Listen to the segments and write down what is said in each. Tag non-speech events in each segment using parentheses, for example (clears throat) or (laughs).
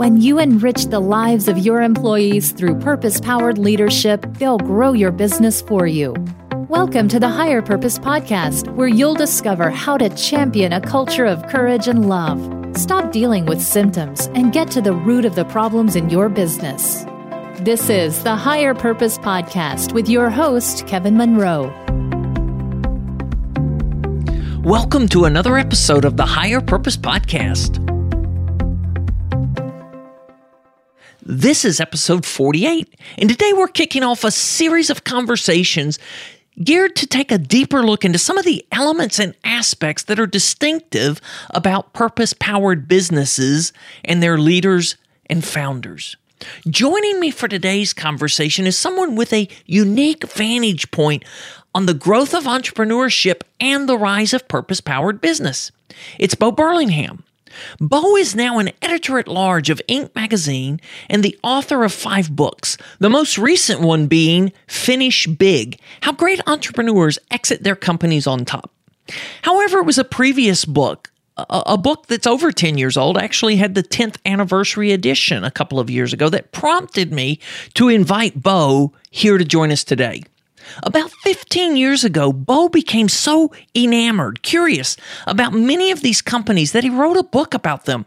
When you enrich the lives of your employees through purpose powered leadership, they'll grow your business for you. Welcome to the Higher Purpose Podcast, where you'll discover how to champion a culture of courage and love. Stop dealing with symptoms and get to the root of the problems in your business. This is the Higher Purpose Podcast with your host, Kevin Monroe. Welcome to another episode of the Higher Purpose Podcast. This is episode 48, and today we're kicking off a series of conversations geared to take a deeper look into some of the elements and aspects that are distinctive about purpose powered businesses and their leaders and founders. Joining me for today's conversation is someone with a unique vantage point on the growth of entrepreneurship and the rise of purpose powered business. It's Bo Burlingham. Bo is now an editor at large of Inc. magazine and the author of five books, the most recent one being Finish Big How Great Entrepreneurs Exit Their Companies on Top. However, it was a previous book, a, book that's over 10 years old, actually had the 10th anniversary edition a couple of years ago that prompted me to invite Bo here to join us today. About 15 years ago, Bo became so enamored, curious about many of these companies that he wrote a book about them.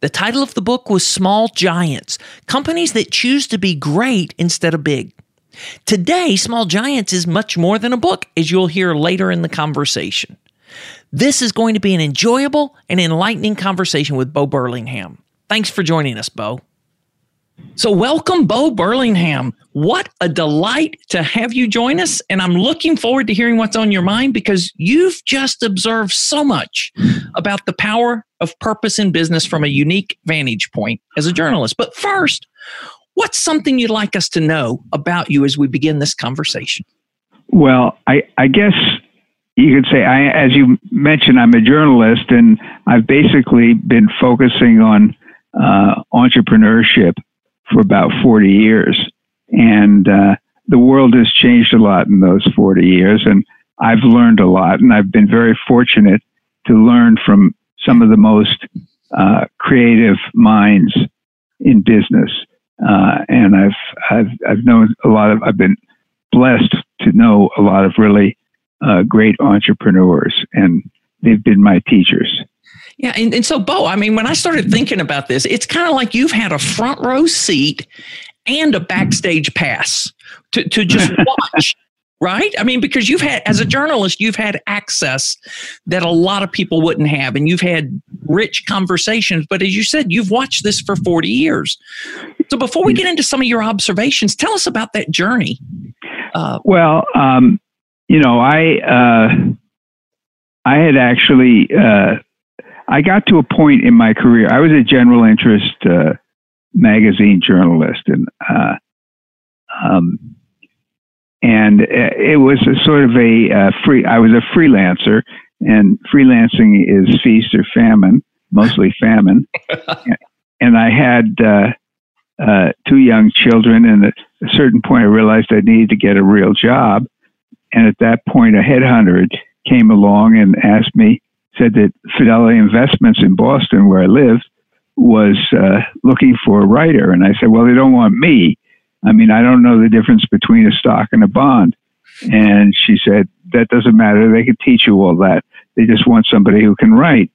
The title of the book was Small Giants Companies That Choose to Be Great Instead of Big. Today, Small Giants is much more than a book, as you'll hear later in the conversation. This is going to be an enjoyable and enlightening conversation with Bo Burlingham. Thanks for joining us, Bo. So, welcome, Bo Burlingham. What a delight to have you join us. And I'm looking forward to hearing what's on your mind because you've just observed so much about the power of purpose in business from a unique vantage point as a journalist. But first, what's something you'd like us to know about you as we begin this conversation? Well, I, I guess you could say, I, as you mentioned, I'm a journalist and I've basically been focusing on uh, entrepreneurship for about 40 years. And uh, the world has changed a lot in those 40 years. And I've learned a lot. And I've been very fortunate to learn from some of the most uh, creative minds in business. Uh, and I've, I've, I've known a lot of, I've been blessed to know a lot of really uh, great entrepreneurs, and they've been my teachers. Yeah. And, and so, Bo, I mean, when I started thinking about this, it's kind of like you've had a front row seat and a backstage pass to, to just (laughs) watch. right? I mean, because you've had, as a journalist, you've had access that a lot of people wouldn't have, and you've had rich conversations. But as you said, you've watched this for 40 years. So before we get into some of your observations, tell us about that journey. Uh, well, um, you know, I, uh, I had actually, uh, I got to a point in my career. I was a general interest uh, magazine journalist, and uh, um, and it was a sort of a uh, free. I was a freelancer, and freelancing is feast or famine, mostly famine. (laughs) and I had uh, uh, two young children, and at a certain point, I realized I needed to get a real job. And at that point, a headhunter came along and asked me said that Fidelity Investments in Boston, where I lived, was uh, looking for a writer. And I said, well, they don't want me. I mean, I don't know the difference between a stock and a bond. And she said, that doesn't matter. They can teach you all that. They just want somebody who can write.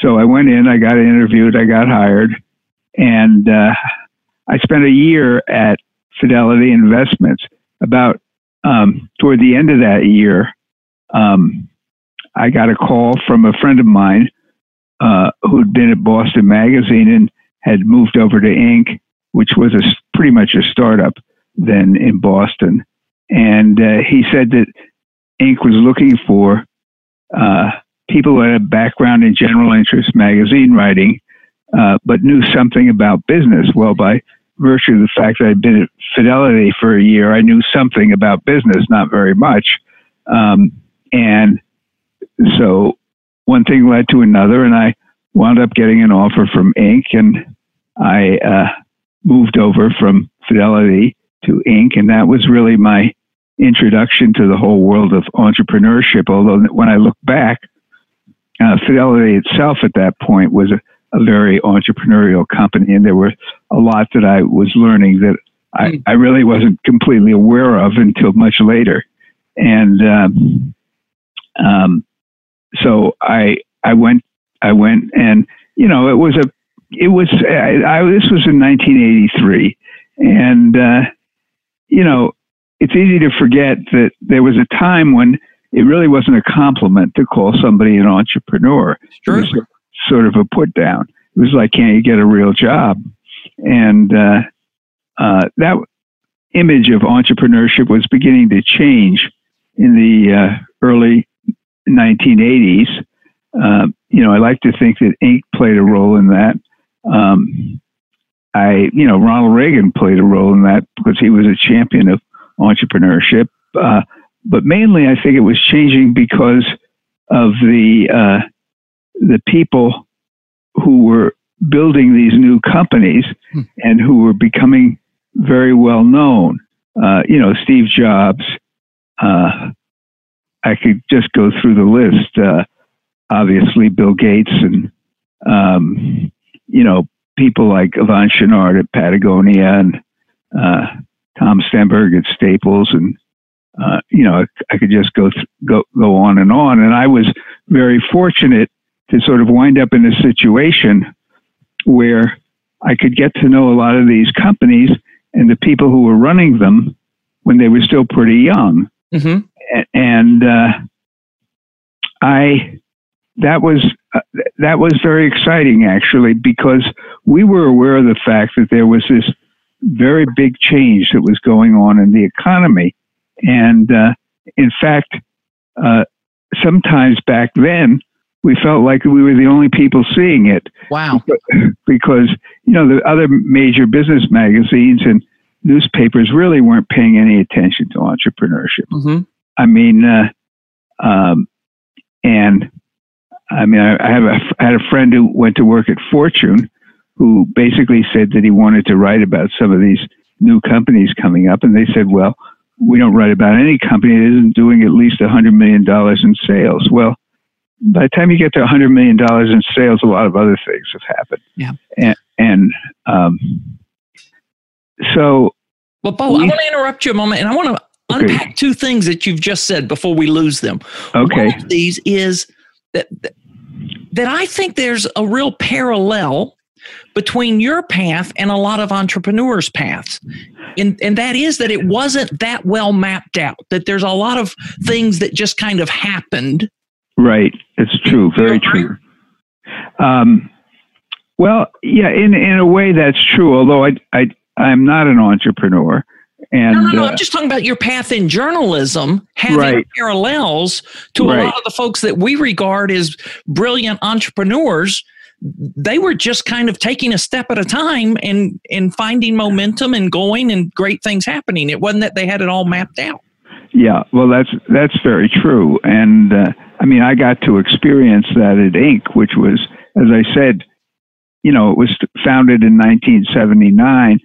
So I went in, I got interviewed, I got hired, and uh, I spent a year at Fidelity Investments. About um, toward the end of that year, um, I got a call from a friend of mine uh, who'd been at Boston Magazine and had moved over to Inc., which was a, pretty much a startup then in Boston. And uh, he said that Inc. was looking for uh, people who had a background in general interest magazine writing, uh, but knew something about business. Well, by virtue of the fact that I'd been at Fidelity for a year, I knew something about business, not very much. Um, and so one thing led to another, and I wound up getting an offer from Inc. and I uh, moved over from Fidelity to Inc. And that was really my introduction to the whole world of entrepreneurship. Although when I look back, uh, Fidelity itself at that point was a a very entrepreneurial company, and there were a lot that I was learning that I, mm. I really wasn't completely aware of until much later. And um, um, so I I went I went and you know it was a it was I, I this was in 1983, and uh, you know it's easy to forget that there was a time when it really wasn't a compliment to call somebody an entrepreneur. Sure. It was sort of a put down. It was like, can't you get a real job? And uh, uh, that image of entrepreneurship was beginning to change in the uh, early 1980s. Uh, you know, I like to think that Inc. played a role in that. Um, I, you know, Ronald Reagan played a role in that because he was a champion of entrepreneurship. Uh, but mainly, I think it was changing because of the uh, the people who were building these new companies hmm. and who were becoming very well known. Uh, you know, Steve Jobs. I could just go through the list. Uh, obviously, Bill Gates and um, you know people like Yvon Chouinard at Patagonia and uh, Tom Stemberg at Staples, and uh, you know I, I could just go th- go go on and on. And I was very fortunate to sort of wind up in a situation where I could get to know a lot of these companies and the people who were running them when they were still pretty young. Mm-hmm. And uh, I that was uh, that was very exciting actually because we were aware of the fact that there was this very big change that was going on in the economy, and uh, in fact, uh, sometimes back then we felt like we were the only people seeing it. Wow! Because you know the other major business magazines and newspapers really weren't paying any attention to entrepreneurship. Mm-hmm. I mean, uh, um, and I mean, I, I have a, I had a friend who went to work at Fortune, who basically said that he wanted to write about some of these new companies coming up, and they said, well. We don't write about any company that isn't doing at least a $100 million in sales. Well, by the time you get to a $100 million in sales, a lot of other things have happened. Yeah. And, and um, so. Well, Bo, we, I want to interrupt you a moment and I want to unpack two things that you've just said before we lose them. Okay. One of these is that, that, that I think there's a real parallel between your path and a lot of entrepreneurs' paths. And, and that is that it wasn't that well mapped out, that there's a lot of things that just kind of happened Right. It's true. Very true. Um, well, yeah, in in a way that's true. Although I I I'm not an entrepreneur. And, no, no, no. Uh, I'm just talking about your path in journalism having right. parallels to right. a lot of the folks that we regard as brilliant entrepreneurs. They were just kind of taking a step at a time and and finding momentum and going and great things happening. It wasn't that they had it all mapped out. Yeah, well, that's that's very true, and uh, I mean, I got to experience that at Inc., which was, as I said, you know, it was founded in 1979.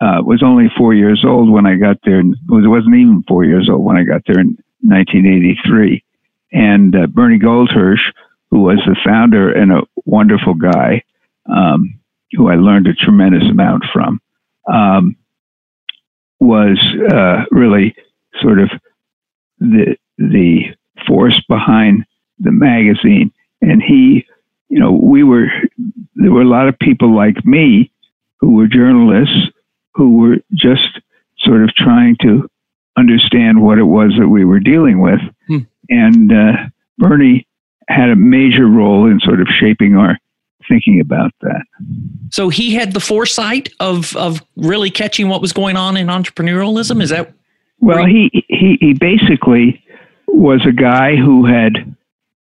Uh, was only four years old when I got there. It wasn't even four years old when I got there in 1983. And uh, Bernie Goldhirsh, who was the founder and a wonderful guy, um, who I learned a tremendous amount from, um, was uh, really sort of the the force behind the magazine. And he, you know, we were there were a lot of people like me who were journalists who were just sort of trying to understand what it was that we were dealing with. Hmm. And uh, Bernie had a major role in sort of shaping our thinking about that. So he had the foresight of of really catching what was going on in entrepreneurialism. Is that well, he, he, he basically was a guy who had,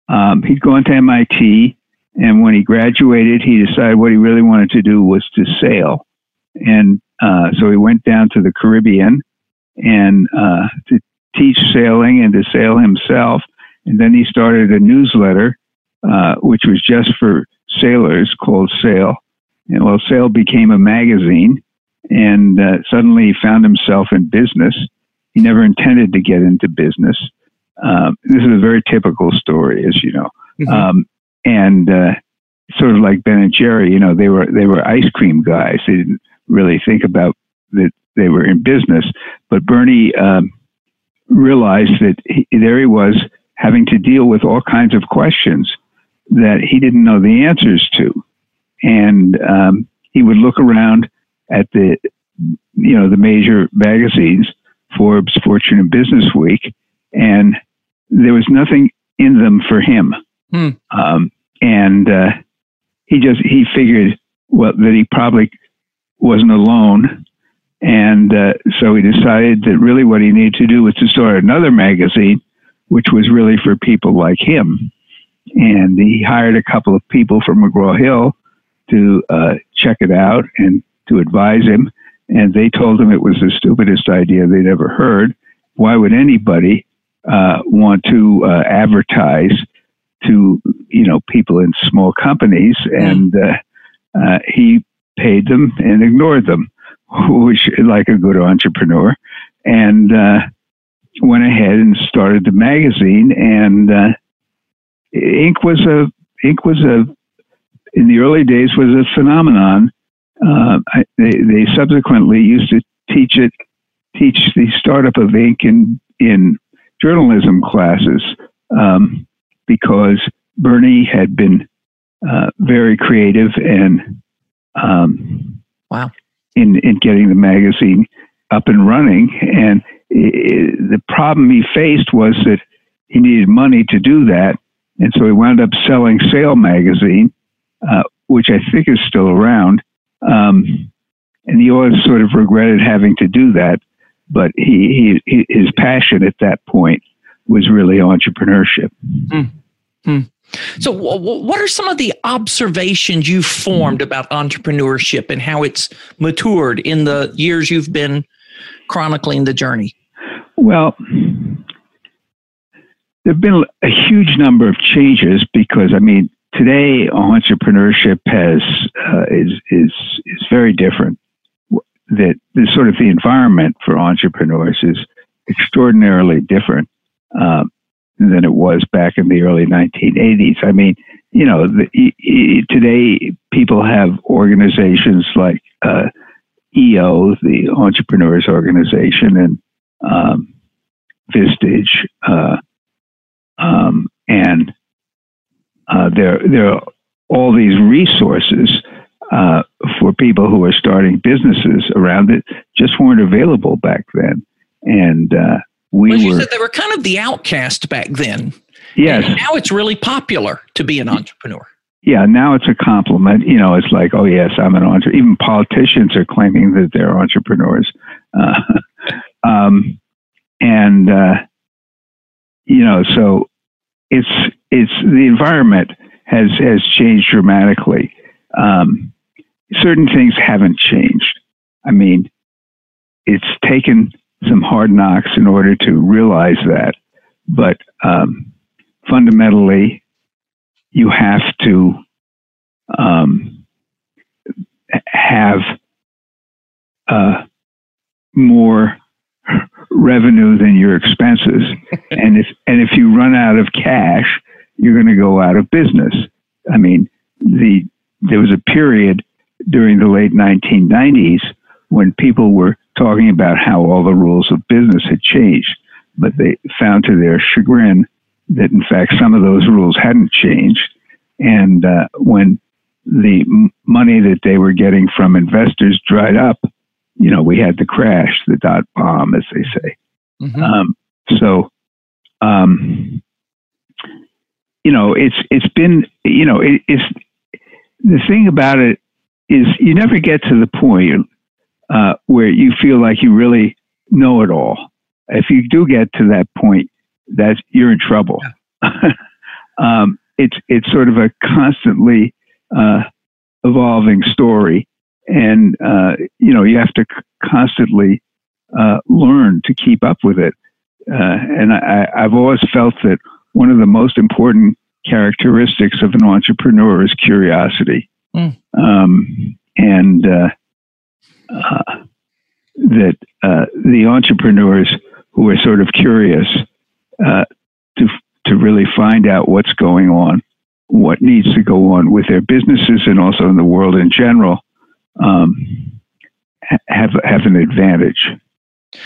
um, he'd gone to MIT, and when he graduated, he decided what he really wanted to do was to sail. And uh, so he went down to the Caribbean and uh, to teach sailing and to sail himself. And then he started a newsletter, uh, which was just for sailors called Sail. And well, Sail became a magazine, and uh, suddenly he found himself in business he never intended to get into business. Um, this is a very typical story, as you know. Mm-hmm. Um, and uh, sort of like Ben and Jerry. You know, they were they were ice cream guys. They didn't really think about that they were in business. But Bernie um, realized that he, there he was having to deal with all kinds of questions that he didn't know the answers to, and um, he would look around at the you know the major magazines, Forbes, Fortune, and Business Week, and there was nothing in them for him. Hmm. Um, and uh, he just he figured well that he probably wasn't alone, and uh, so he decided that really what he needed to do was to start another magazine, which was really for people like him. And he hired a couple of people from McGraw Hill to uh, check it out and to advise him. And they told him it was the stupidest idea they'd ever heard. Why would anybody uh, want to uh, advertise to you know people in small companies, and uh, uh, he paid them and ignored them, which like a good entrepreneur, and uh, went ahead and started the magazine. And uh, Inc. was a Inc. was a in the early days was a phenomenon. Uh, they, they subsequently used to teach it, teach the startup of Inc. in in journalism classes um, because Bernie had been uh, very creative and um, wow in in getting the magazine up and running. And it, the problem he faced was that he needed money to do that, and so he wound up selling Sail magazine, uh, which I think is still around. Um, and he always sort of regretted having to do that but he, he, his passion at that point was really entrepreneurship. Mm-hmm. So, what are some of the observations you've formed about entrepreneurship and how it's matured in the years you've been chronicling the journey? Well, there have been a huge number of changes because, I mean, today entrepreneurship has uh, is is is very different that the sort of the environment for entrepreneurs is extraordinarily different um, than it was back in the early 1980s. I mean, you know, the, today people have organizations like uh, EO, the Entrepreneurs Organization, and um, Vistage, uh, um, and uh, there there are all these resources uh, for people who are starting businesses around it just weren't available back then. And uh, we well, were. You said they were kind of the outcast back then. Yes. And now it's really popular to be an entrepreneur. Yeah, now it's a compliment. You know, it's like, oh yes, I'm an entrepreneur. Even politicians are claiming that they're entrepreneurs. Uh, (laughs) um, and uh, you know, so it's it's the environment has has changed dramatically. Um, certain things haven't changed. I mean, it's taken some hard knocks in order to realize that, but um, fundamentally, you have to um, have uh, more revenue than your expenses, (laughs) and if and if you run out of cash, you're going to go out of business. I mean, the there was a period during the late 1990s when people were talking about how all the rules of business had changed, but they found to their chagrin that in fact some of those rules hadn't changed. And uh, when the money that they were getting from investors dried up, you know, we had the crash, the dot bomb, as they say. Mm-hmm. Um, so, um, you know, it's it's been, you know, it, it's the thing about it is you never get to the point uh, where you feel like you really know it all. If you do get to that point, that's you're in trouble. (laughs) um, it's it's sort of a constantly uh, evolving story, and uh, you know you have to constantly uh, learn to keep up with it. Uh, and I, I've always felt that one of the most important characteristics of an entrepreneur is curiosity. Mm. Um, and uh, uh, that uh, the entrepreneurs who are sort of curious uh, to to really find out what's going on what needs to go on with their businesses and also in the world in general um, have have an advantage.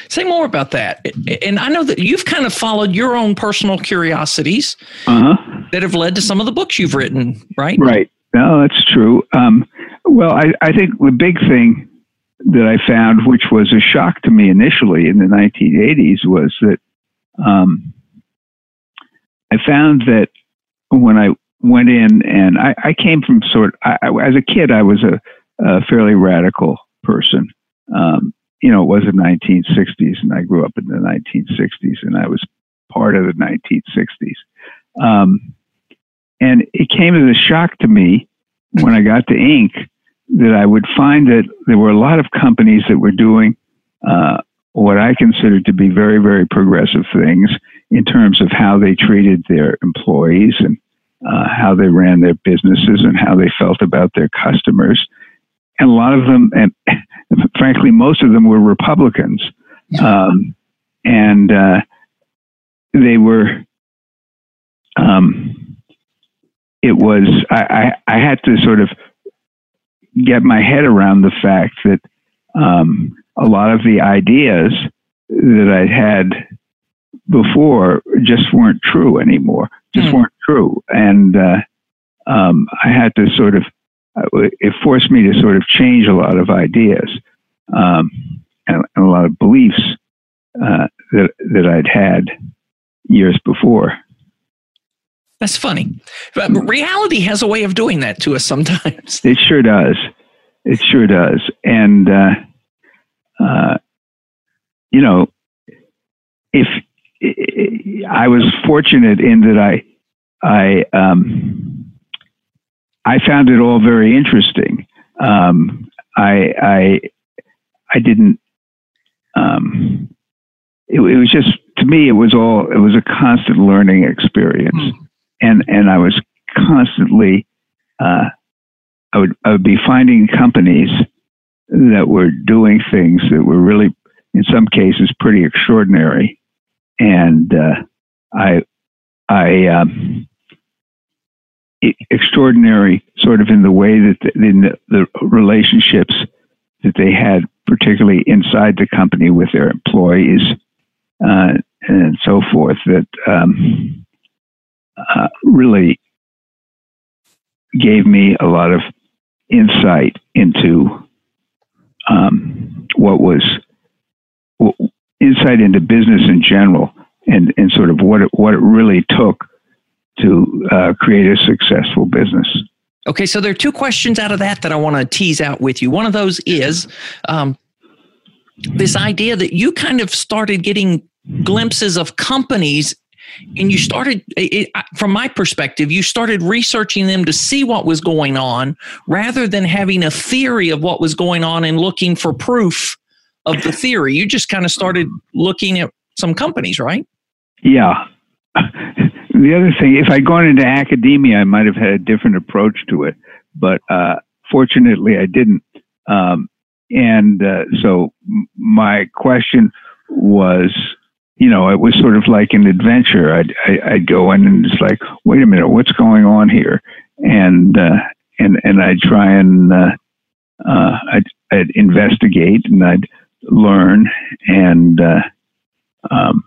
Say more about that. And I know that you've kind of followed your own personal curiosities uh-huh. that have led to some of the books you've written, right? Right. No, that's true. Um, well, I, I think the big thing that I found, which was a shock to me initially in the 1980s, was that um, I found that when I went in and I, I came from sort I, as a kid, I was a, a fairly radical person. Um, you know, it was the 1960s, and I grew up in the 1960s, and I was part of the 1960s. Um, and it came as a shock to me when I got to Inc. that I would find that there were a lot of companies that were doing uh, what I considered to be very, very progressive things in terms of how they treated their employees and uh, how they ran their businesses and how they felt about their customers. And a lot of them, and (laughs) frankly, most of them were Republicans. Um, and uh, they were, um, it was, I, I, I, had to sort of get my head around the fact that um, a lot of the ideas that I had before just weren't true anymore, just mm. weren't true. And uh, um, I had to sort of, uh, it forced me to sort of change a lot of ideas um, and, and, a lot of beliefs uh, that, that I'd had years before. That's funny. But reality has a way of doing that to us sometimes. It sure does. It sure does. And, uh, uh, you know, if I was fortunate in that I, I, um, I found it all very interesting. Um, I, I, I didn't. Um, it, it, was just to me, it was all. It was a constant learning experience, mm. And and I was constantly. Uh, I would I would be finding companies that were doing things that were really, in some cases, pretty extraordinary, and uh, I, I, um, extraordinary sort of in the way that the, in the, the, relationships that they had, particularly inside the company with their employees uh, and so forth, that um, uh, really gave me a lot of insight into um, what was insight into business in general and, and sort of what it, what it really took to uh, create a successful business. Okay, so there are two questions out of that that I want to tease out with you. One of those is um, this idea that you kind of started getting glimpses of companies and you started it, from my perspective you started researching them to see what was going on rather than having a theory of what was going on and looking for proof of the theory. You just kind of started looking at some companies right? Yeah. The other thing if i'd gone into academia i might have had a different approach to it but uh, fortunately i didn't. Um, and uh, so my question was you know, it was sort of like an adventure. I'd, I'd go in and it's like, wait a minute, what's going on here? And, uh, and, and I'd try and, uh, uh, I'd, I'd investigate and I'd learn and, uh, um,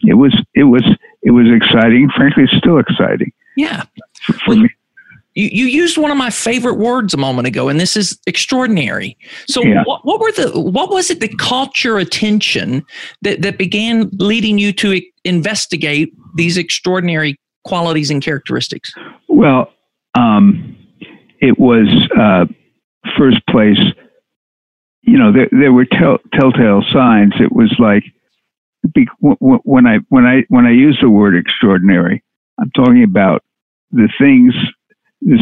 it was, it was, it was exciting. Frankly, it's still exciting. Yeah. For, for well, me. You, you used one of my favorite words a moment ago, and this is extraordinary. So, yeah. what, what were the what was it that caught your attention that that began leading you to investigate these extraordinary qualities and characteristics? Well, um, it was uh, first place. You know, there, there were tell, telltale signs. It was like when I when I when I use the word extraordinary, I'm talking about the things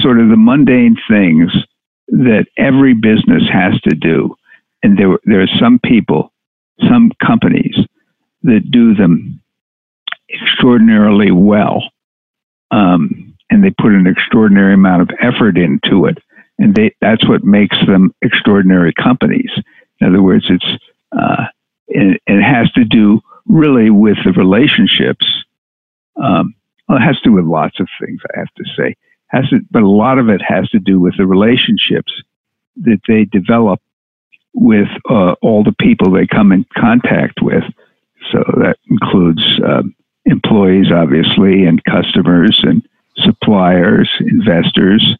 sort of the mundane things that every business has to do. And there, there are some people, some companies that do them extraordinarily well. Um, and they put an extraordinary amount of effort into it. And they, that's what makes them extraordinary companies. In other words, it's, uh, it, it, has to do really with the relationships. Um, well, it has to do with lots of things, I have to say has to, but a lot of it has to do with the relationships that they develop with uh, all the people they come in contact with. So that includes um, employees, obviously, and customers and suppliers, investors.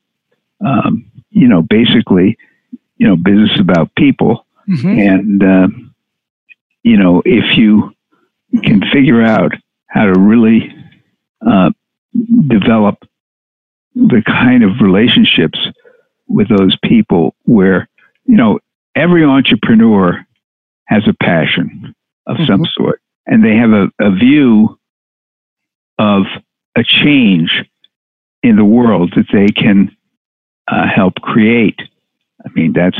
Um, you know, basically, you know, business about people. Mm-hmm. And, uh, you know, if you can figure out how to really uh, develop the kind of relationships with those people where, you know, every entrepreneur has a passion of mm-hmm. some sort and they have a, a view of a change in the world that they can uh, help create. I mean, that's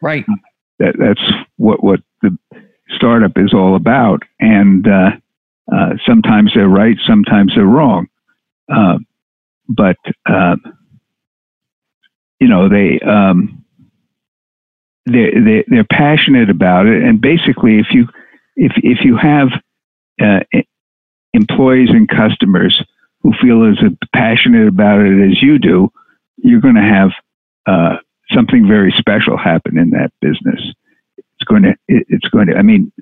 right. That that's what what the startup is all about. And uh, uh, sometimes they're right, sometimes they're wrong. But uh, you know, they um, they they they're passionate about it. And basically, if you if if you have uh, employees and customers who feel as passionate about it as you do, you're going to have uh, something very special happen in that business. It's going to, it's going to, I mean,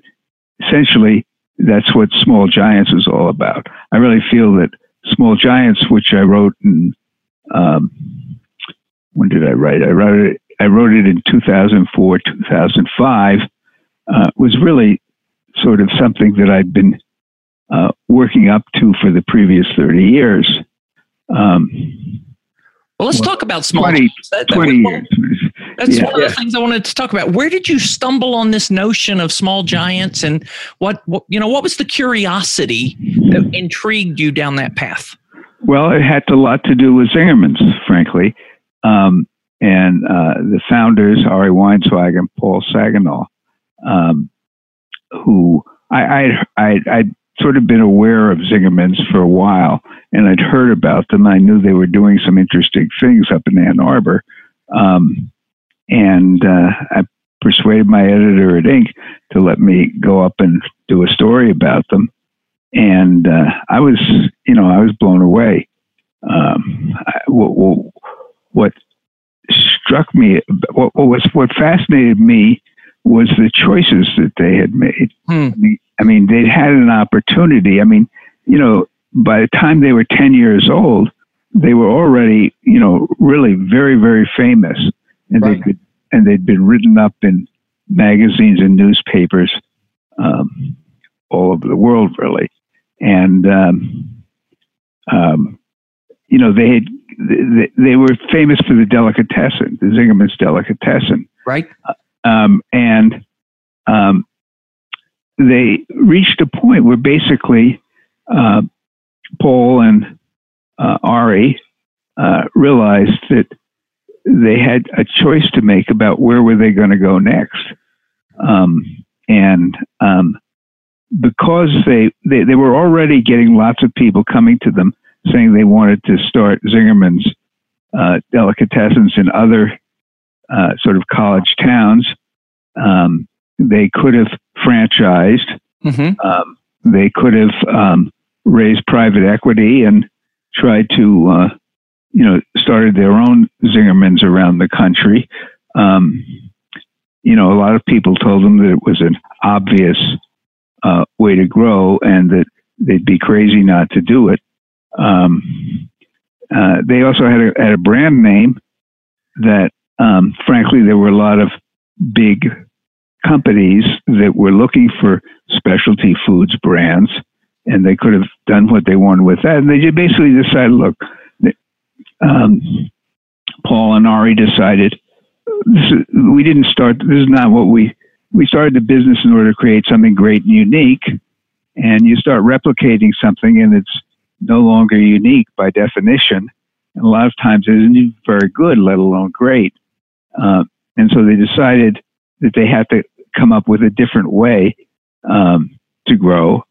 essentially, that's what Small Giants is all about. I really feel that Small Giants, which I wrote in, um, when did I write? I wrote it, I wrote it in 2004, 2005, uh, was really sort of something that I'd been uh, working up to for the previous 30 years. Um, well, let's well, talk about small 20, that, 20 years. That's yeah, one of yeah. the things I wanted to talk about. Where did you stumble on this notion of small giants and what, what you know, what was the curiosity that intrigued you down that path? Well, it had a lot to do with Zingerman's, frankly. Um, and uh, the founders, Ari Weinzweig and Paul Saginaw, um, who I, I, I, I'd sort of been aware of Zingerman's for a while, and I'd heard about them. I knew they were doing some interesting things up in Ann Arbor, um, and uh, I persuaded my editor at Inc. to let me go up and do a story about them. And uh, I was, you know, I was blown away. Um, I, what, what, struck me, what, what was what fascinated me was the choices that they had made. Hmm. I, mean, I mean, they'd had an opportunity. I mean, you know, by the time they were 10 years old, they were already, you know, really very, very famous. And right. they'd been, and they'd been written up in magazines and newspapers um, all over the world, really. And, um, um, you know, they had, they, they, were famous for the delicatessen, the Zingerman's delicatessen. Right. Uh, um, and um, they reached a point where basically uh, Paul and uh, Ari uh, realized that they had a choice to make about where were they going to go next. Um, and um, because they, they, they were already getting lots of people coming to them saying they wanted to start Zingerman's uh, delicatessens in other uh, sort of college towns. Um, they could have franchised. Mm-hmm. Um, they could have um, raised private equity and tried to, uh, you know, started their own Zingermans around the country. Um, you know, a lot of people told them that it was an obvious uh, way to grow and that they'd be crazy not to do it. Um, uh, they also had a, had a brand name that um, frankly, there were a lot of big companies that were looking for specialty foods brands, and they could have done what they wanted with that. And they basically decided, look, um, Paul and Ari decided is, we didn't start. This is not what we we started the business in order to create something great and unique. And you start replicating something, and it's no longer unique by definition. And a lot of times it isn't very good, let alone great. Uh, and so they decided that they had to come up with a different way um, to grow.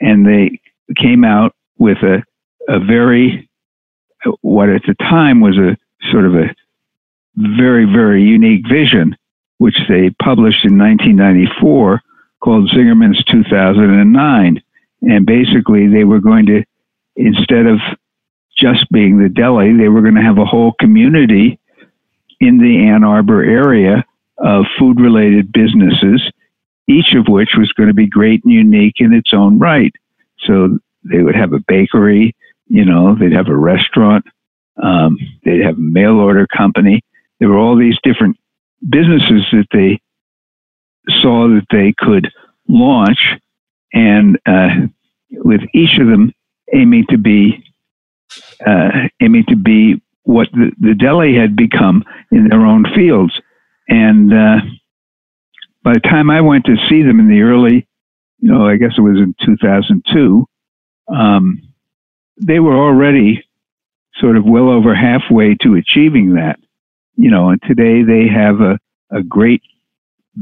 And they came out with a, a very, what at the time was a sort of a very, very unique vision, which they published in 1994 called Zingerman's 2009. And basically, they were going to, instead of just being the deli. They were going to have a whole community in the Ann Arbor area of food related businesses, each of which was going to be great and unique in its own right. So they would have a bakery, you know, they'd have a restaurant, um, they'd have a mail order company. There were all these different businesses that they saw that they could launch, and uh, with each of them aiming to be uh, aiming to be what the, the deli had become in their own fields. And uh, by the time I went to see them in the early, you know, I guess it was in 2002, um, they were already sort of well over halfway to achieving that. You know, and today they have a, a great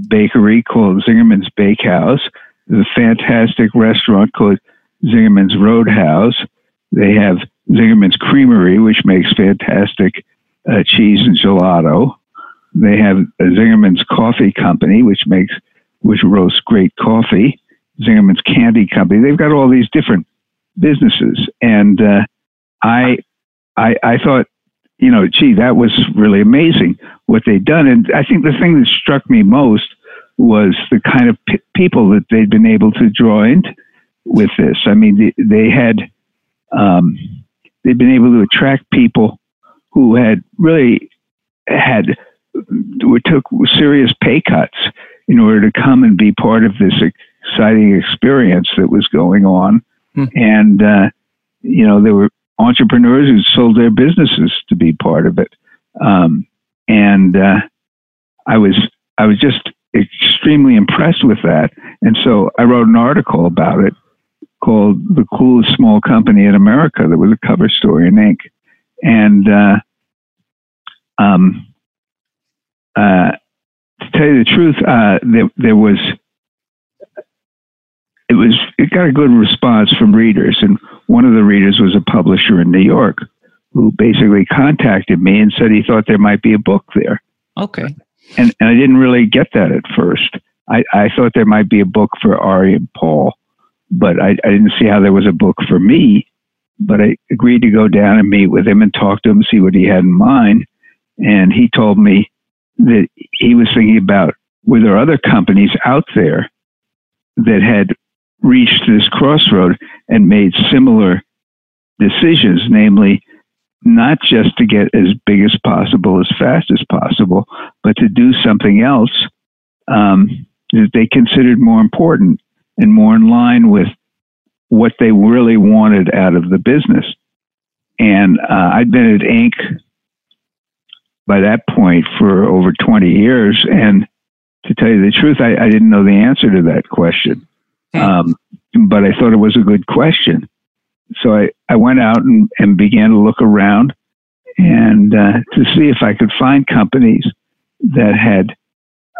bakery called Zingerman's Bakehouse. A fantastic restaurant called Zingerman's Roadhouse. They have Zingerman's Creamery, which makes fantastic uh, cheese and gelato. They have Zingerman's Coffee Company, which makes which roasts great coffee. Zingerman's Candy Company. They've got all these different businesses, and uh, I, I, I thought, you know, gee, that was really amazing what they'd done. And I think the thing that struck me most was the kind of p- people that they'd been able to draw in with this. I mean, they, they had um, they'd been able to attract people who had really had took serious pay cuts in order to come and be part of this exciting experience that was going on. Hmm. And uh, you know, there were entrepreneurs who sold their businesses to be part of it. Um, and uh, I was I was just extremely impressed with that. And so I wrote an article about it called The Coolest Small Company in America that was a cover story in Inc. And uh, um, uh, to tell you the truth, uh, there, there was it was it got a good response from readers, and one of the readers was a publisher in New York who basically contacted me and said he thought there might be a book there. Okay. And and I didn't really get that at first. I, I thought there might be a book for Ari and Paul, but I, I didn't see how there was a book for me. But I agreed to go down and meet with him and talk to him, see what he had in mind. And he told me that he was thinking about were there other companies out there that had reached this crossroad and made similar decisions, namely not just to get as big as possible, as fast as possible, but to do something else um, that they considered more important and more in line with what they really wanted out of the business. And uh, I'd been at Inc. by that point for over 20 years. And to tell you the truth, I, I didn't know the answer to that question. Hmm. Um, but I thought it was a good question. So I, I went out and, and began to look around and uh, to see if I could find companies that had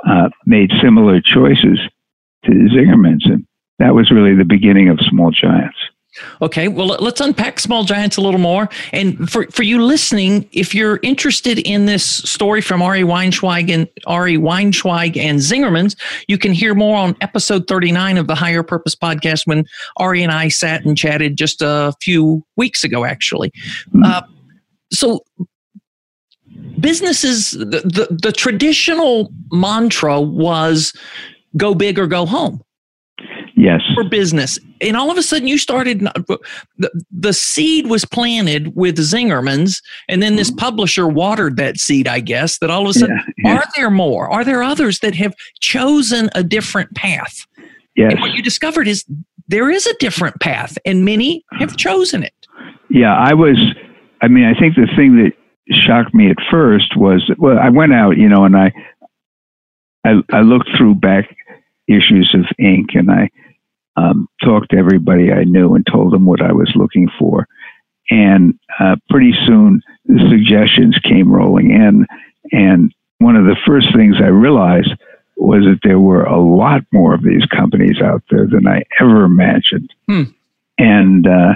uh, made similar choices to Zingerman's. And that was really the beginning of Small Giants. Okay, well, let's unpack Small Giants a little more. And for, for you listening, if you're interested in this story from Ari Weinzweig and Ari Weinzweig and Zingerman's, you can hear more on episode 39 of the Higher Purpose podcast when Ari and I sat and chatted just a few weeks ago, actually. Mm-hmm. Uh, so, businesses, the, the, the traditional mantra was go big or go home for business and all of a sudden you started the, the seed was planted with zingerman's and then this publisher watered that seed i guess that all of a sudden yeah, yeah. are there more are there others that have chosen a different path yes and what you discovered is there is a different path and many have chosen it yeah i was i mean i think the thing that shocked me at first was well i went out you know and i i, I looked through back issues of Inc. and I um, talked to everybody I knew and told them what I was looking for. And uh, pretty soon the suggestions came rolling in. And one of the first things I realized was that there were a lot more of these companies out there than I ever imagined. Hmm. And uh,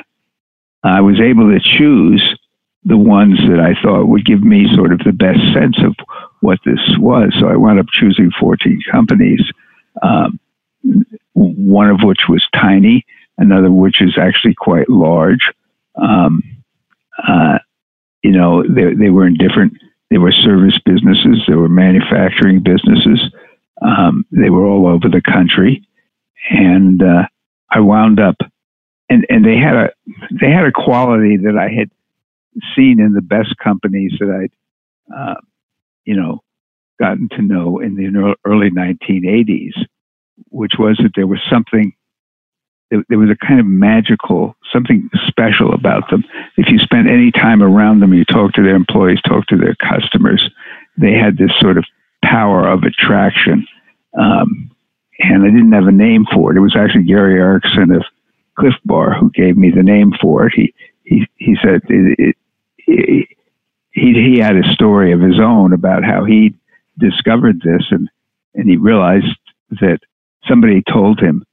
I was able to choose the ones that I thought would give me sort of the best sense of what this was. So I wound up choosing 14 companies. Um, one of which was tiny, another which is actually quite large. Um, uh, you know, they, they were in different, they were service businesses, they were manufacturing businesses. Um, they were all over the country. And uh, I wound up, and, and they had a, they had a quality that I had seen in the best companies that I'd, uh, you know, gotten to know in the early 1980s, which was that there was something, there was a kind of magical, something special about them. If you spent any time around them, you talked to their employees, talked to their customers, they had this sort of power of attraction. Um, and I didn't have a name for it. It was actually Gary Erickson of Clif Bar who gave me the name for it. He he he said it, it, it, he he had a story of his own about how he discovered this and and he realized that somebody told him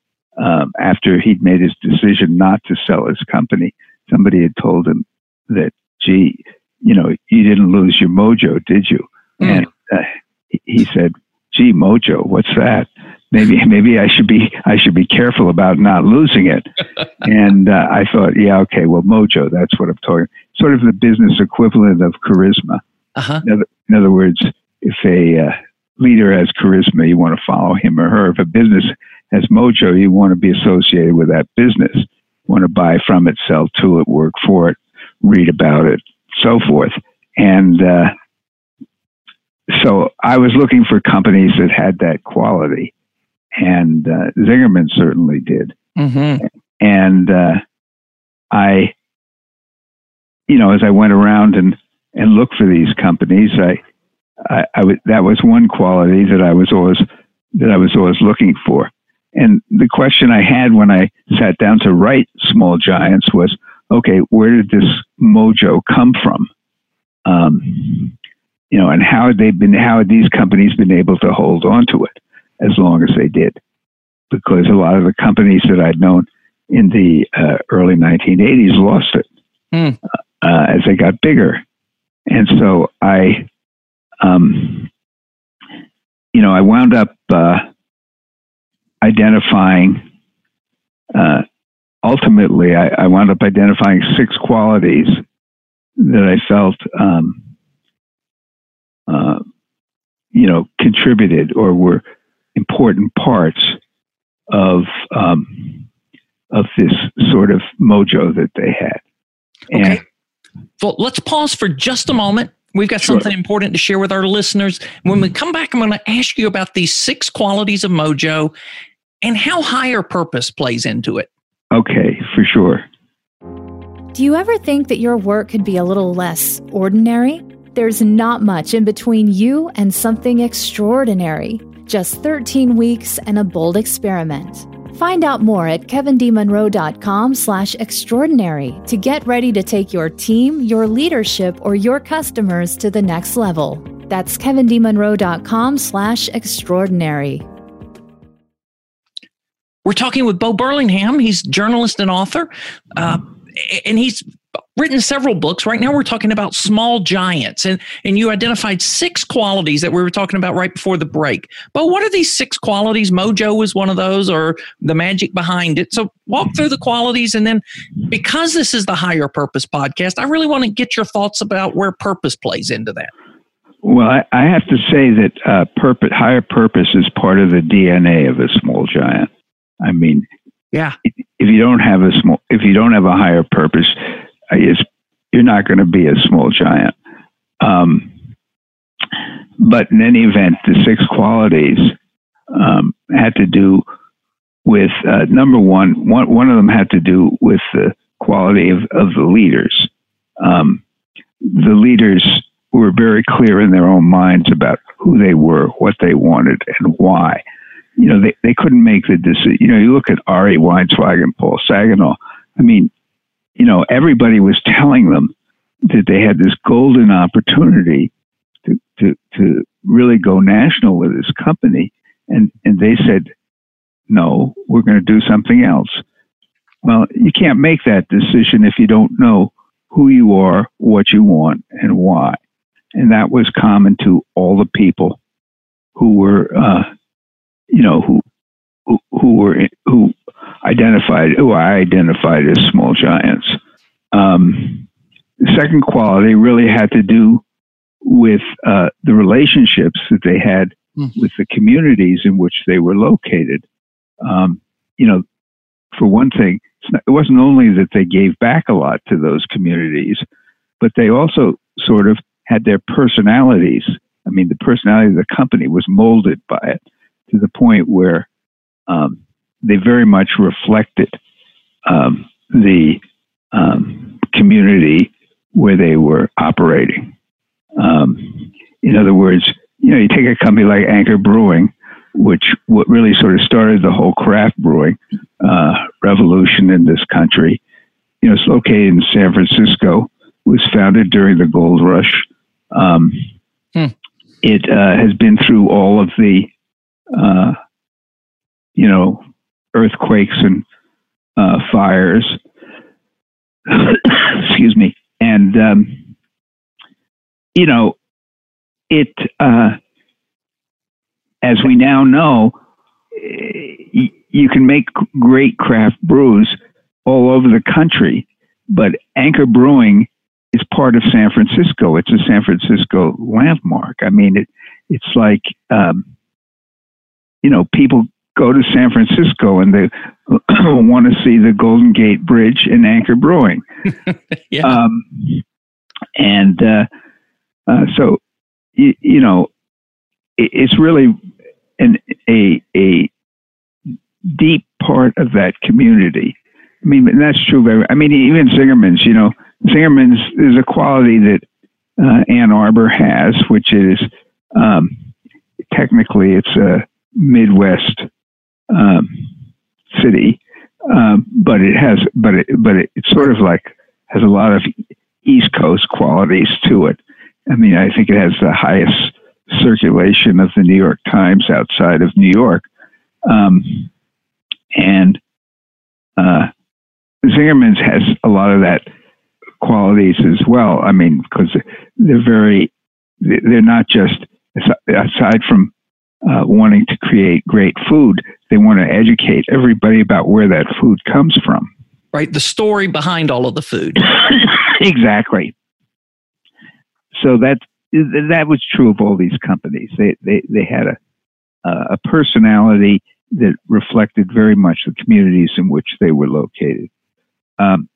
um, after he'd made his decision not to sell his company, somebody had told him that, gee, you know, you didn't lose your mojo, did you? Mm. And uh, he said, gee, mojo, what's that? Maybe, (laughs) maybe I should be, I should be careful about not losing it. (laughs) and uh, I thought, yeah, okay, well, mojo, that's what I'm talking. Sort of the business equivalent of charisma. Uh-huh. In, other, in other words, if a uh, leader has charisma, you want to follow him or her. If a business has mojo, you want to be associated with that business. You want to buy from it, sell to it, work for it, read about it, so forth. And uh, so I was looking for companies that had that quality, and uh, Zingerman certainly did. Mm-hmm. And uh, I, you know, as I went around and and looked for these companies, I, I, I w- that was one quality that I was always that I was always looking for. And the question I had when I sat down to write Small Giants was, okay, where did this mojo come from? Um, you know, and how had they been? How had these companies been able to hold on to it as long as they did? Because a lot of the companies that I'd known in the uh, early 1980s lost it mm. uh, as they got bigger, and so I, um, you know, I wound up. Uh, identifying, uh, ultimately, I, I, wound up identifying six qualities that I felt, um, uh, you know, contributed or were important parts of um, of this sort of mojo that they had. And, okay. Well, let's pause for just a moment. We've got sure. something important to share with our listeners. When we mm-hmm. come back, I'm going to ask you about these six qualities of mojo and how higher purpose plays into it. Okay, for sure. Do you ever think that your work could be a little less ordinary? There's not much in between you and something extraordinary. Just 13 weeks and a bold experiment. Find out more at kevindmonroe.com slash extraordinary to get ready to take your team, your leadership, or your customers to the next level. That's kevindmonroe.com slash extraordinary. We're talking with Bo Burlingham. He's journalist and author, uh, and he's written several books. Right now, we're talking about small giants, and and you identified six qualities that we were talking about right before the break. But what are these six qualities? Mojo is one of those, or the magic behind it. So walk through the qualities, and then because this is the higher purpose podcast, I really want to get your thoughts about where purpose plays into that. Well, I, I have to say that uh, purpose, higher purpose is part of the DNA of a small giant. I mean, yeah. If you don't have a small, if you don't have a higher purpose, you're not going to be a small giant. Um, but in any event, the six qualities um, had to do with uh, number one, one. One of them had to do with the quality of, of the leaders. Um, the leaders were very clear in their own minds about who they were, what they wanted, and why you know, they, they couldn't make the decision. You know, you look at Ari Weinzweig, and Paul Saginaw. I mean, you know, everybody was (laughs) telling them that they had this golden opportunity to, to, to really go national with this company. And, and they said, no, we're going to do something else. Well, you can't make that decision if you don't know who you are, what you want, and why. And that was common to all the people who were uh, you know, who who, who were who identified who I identified as small giants. Um, the second quality really had to do with uh, the relationships that they had mm. with the communities in which they were located. Um, you know, for one thing, not, it wasn't only that they gave back a lot to those communities, but they also sort of had their personalities. I mean, the personality of the company was molded by it to the point where um, they very much reflected um, the um, community where they were operating. Um, in other words, you know, you take a company like Anchor Brewing, which what really sort of started the whole craft brewing uh, revolution in this country. You know, it's located in San Francisco. Was founded during the gold rush. Um, hmm. It uh, has been through all of the, uh, you know, earthquakes and uh, fires. (coughs) Excuse me, and um, you know, it uh, as we now know, you can make great craft brews all over the country, but Anchor Brewing is part of San Francisco. It's a San Francisco landmark. I mean, it, it's like, um, you know, people go to San Francisco and they (clears throat) want to see the Golden Gate Bridge and Anchor Brewing. (laughs) yeah. Um, and uh, uh, so, you, you know, it, it's really an, a, a deep part of that community. I mean, that's true. Of I mean, even Zingerman's, you know, Zingerman's is a quality that uh, Ann Arbor has, which is um, technically it's a Midwest um, city, um, but it has, but it, but it, it's sort of like has a lot of East Coast qualities to it. I mean, I think it has the highest circulation of the New York Times outside of New York. Um, and uh, Zingerman's has a lot of that qualities as well. I mean, because they're very, they're not just, aside from uh, wanting to create great food, they want to educate everybody about where that food comes from. Right. The story behind all of the food. (laughs) exactly. So that that was true of all these companies. They they they had a a personality that reflected very much the communities in which they were located. Um,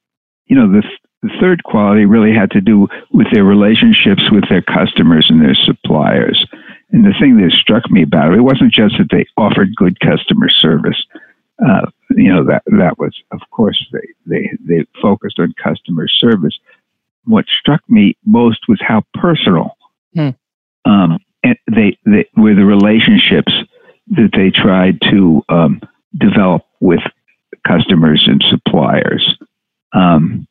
you know, the, the third quality really had to do with their relationships with their customers and their suppliers. And the thing that struck me about it, it wasn't just that they offered good customer service. Uh, you know that that was, of course, they they they focused on customer service. What struck me most was how personal hmm. um, they, they were the relationships that they tried to um, develop with customers and suppliers. Um,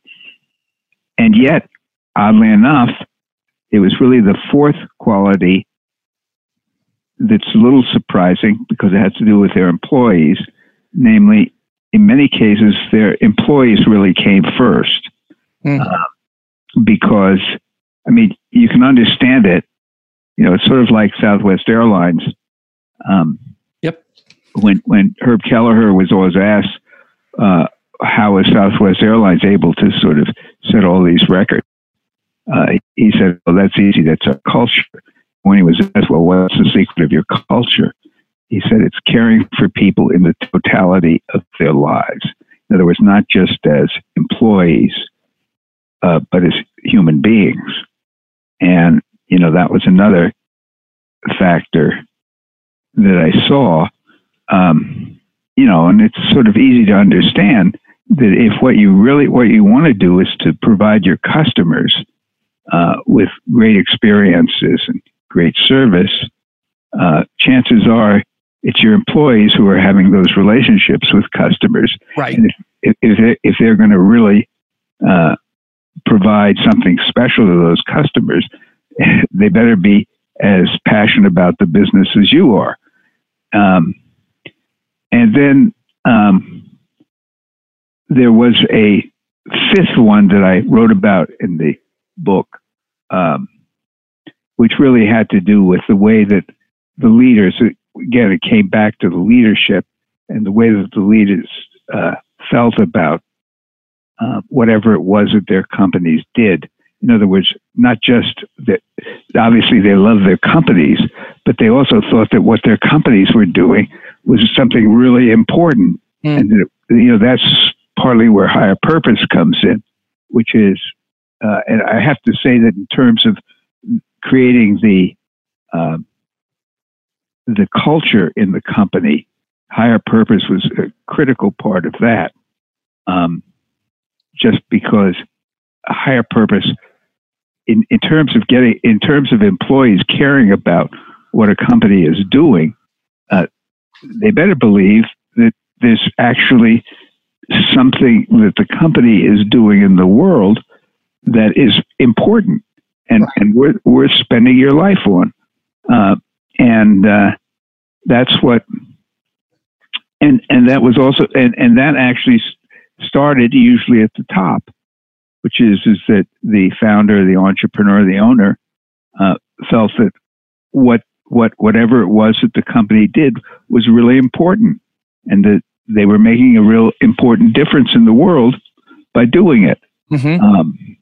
and yet, oddly enough, it was really the fourth quality that's a little surprising because it has to do with their employees. Namely, in many cases, their employees really came first. Mm. Uh, because, I mean, you can understand it. You know, it's sort of like Southwest Airlines. Um, yep. When when Herb Kelleher was always asked uh, how was Southwest Airlines able to sort of set all these records, uh, he said, "Well, that's easy. That's our culture." When he was asked, "Well, what's the secret of your culture?" He said, "It's caring for people in the totality of their lives. In other words, not just as employees, uh, but as human beings." And you know that was another factor that I saw, um, you know, and it's sort of easy to understand that if what you really what you want to do is to provide your customers uh, with great experiences and great service, uh, chances are it's your employees who are having those relationships with customers. Right. And if, if, they're, if they're going to really uh, provide something special to those customers, (laughs) they better be as passionate about the business as you are. Um, and then um, there was a fifth one that I wrote about in the book, um, which really had to do with the way that the leaders, again, it came back to the leadership and the way that the leaders uh, felt about uh, whatever it was that their companies did In other words, not just that, obviously they love their companies, but they also thought that what their companies were doing was something really important. Mm. And, that, you know, that's partly where higher purpose comes in, which is, uh, and I have to say that in terms of creating the, uh, the culture in the company, higher purpose was a critical part of that. Um, just because a higher purpose in, in terms of getting in terms of employees caring about what a company is doing, uh, they better believe that there's actually something that the company is doing in the world that is important and, right. and worth, worth spending your life on. Uh, and uh, that's what, and, and that was also, and, and that actually started usually at the top, which is is that the founder, the entrepreneur, the owner uh, felt that what what whatever it was that the company did was really important, and that they were making a real important difference in the world by doing it. Mm-hmm. Um,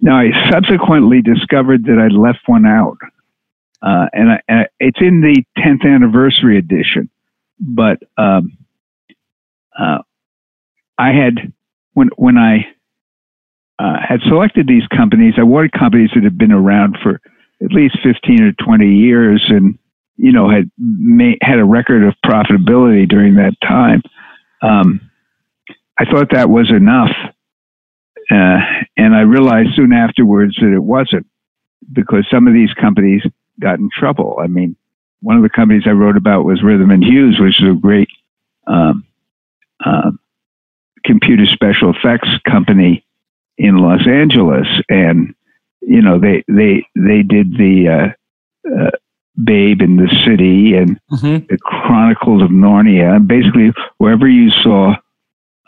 now, I subsequently discovered that I'd left one out, uh, and, I, and, it's in the 10th anniversary edition. But um, uh, I had when when I uh, had selected these companies, I wanted companies that had been around for at least fifteen or twenty years, and you know had made, had a record of profitability during that time. Um, I thought that was enough, uh, and I realized soon afterwards that it wasn't because some of these companies got in trouble. I mean, one of the companies I wrote about was Rhythm and Hues, which is a great um, um, computer special effects company in Los Angeles, and you know they they they did the uh, uh, Babe in the City and mm-hmm. the Chronicles of Narnia. Basically, wherever you saw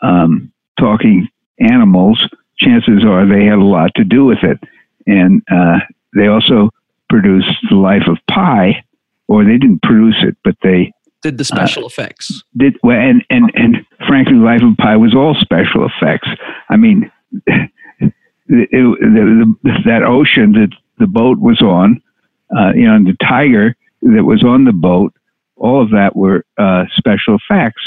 um, talking animals, chances are they had a lot to do with it. And uh, they also produced The Life of Pi, or they didn't produce it, but they did the special uh, effects. Did well, and and and frankly, Life of Pi was all special effects. I mean, (laughs) it, it, the, the, that ocean that the boat was on, uh, you know, and the tiger that was on the boat, all of that were uh, special effects,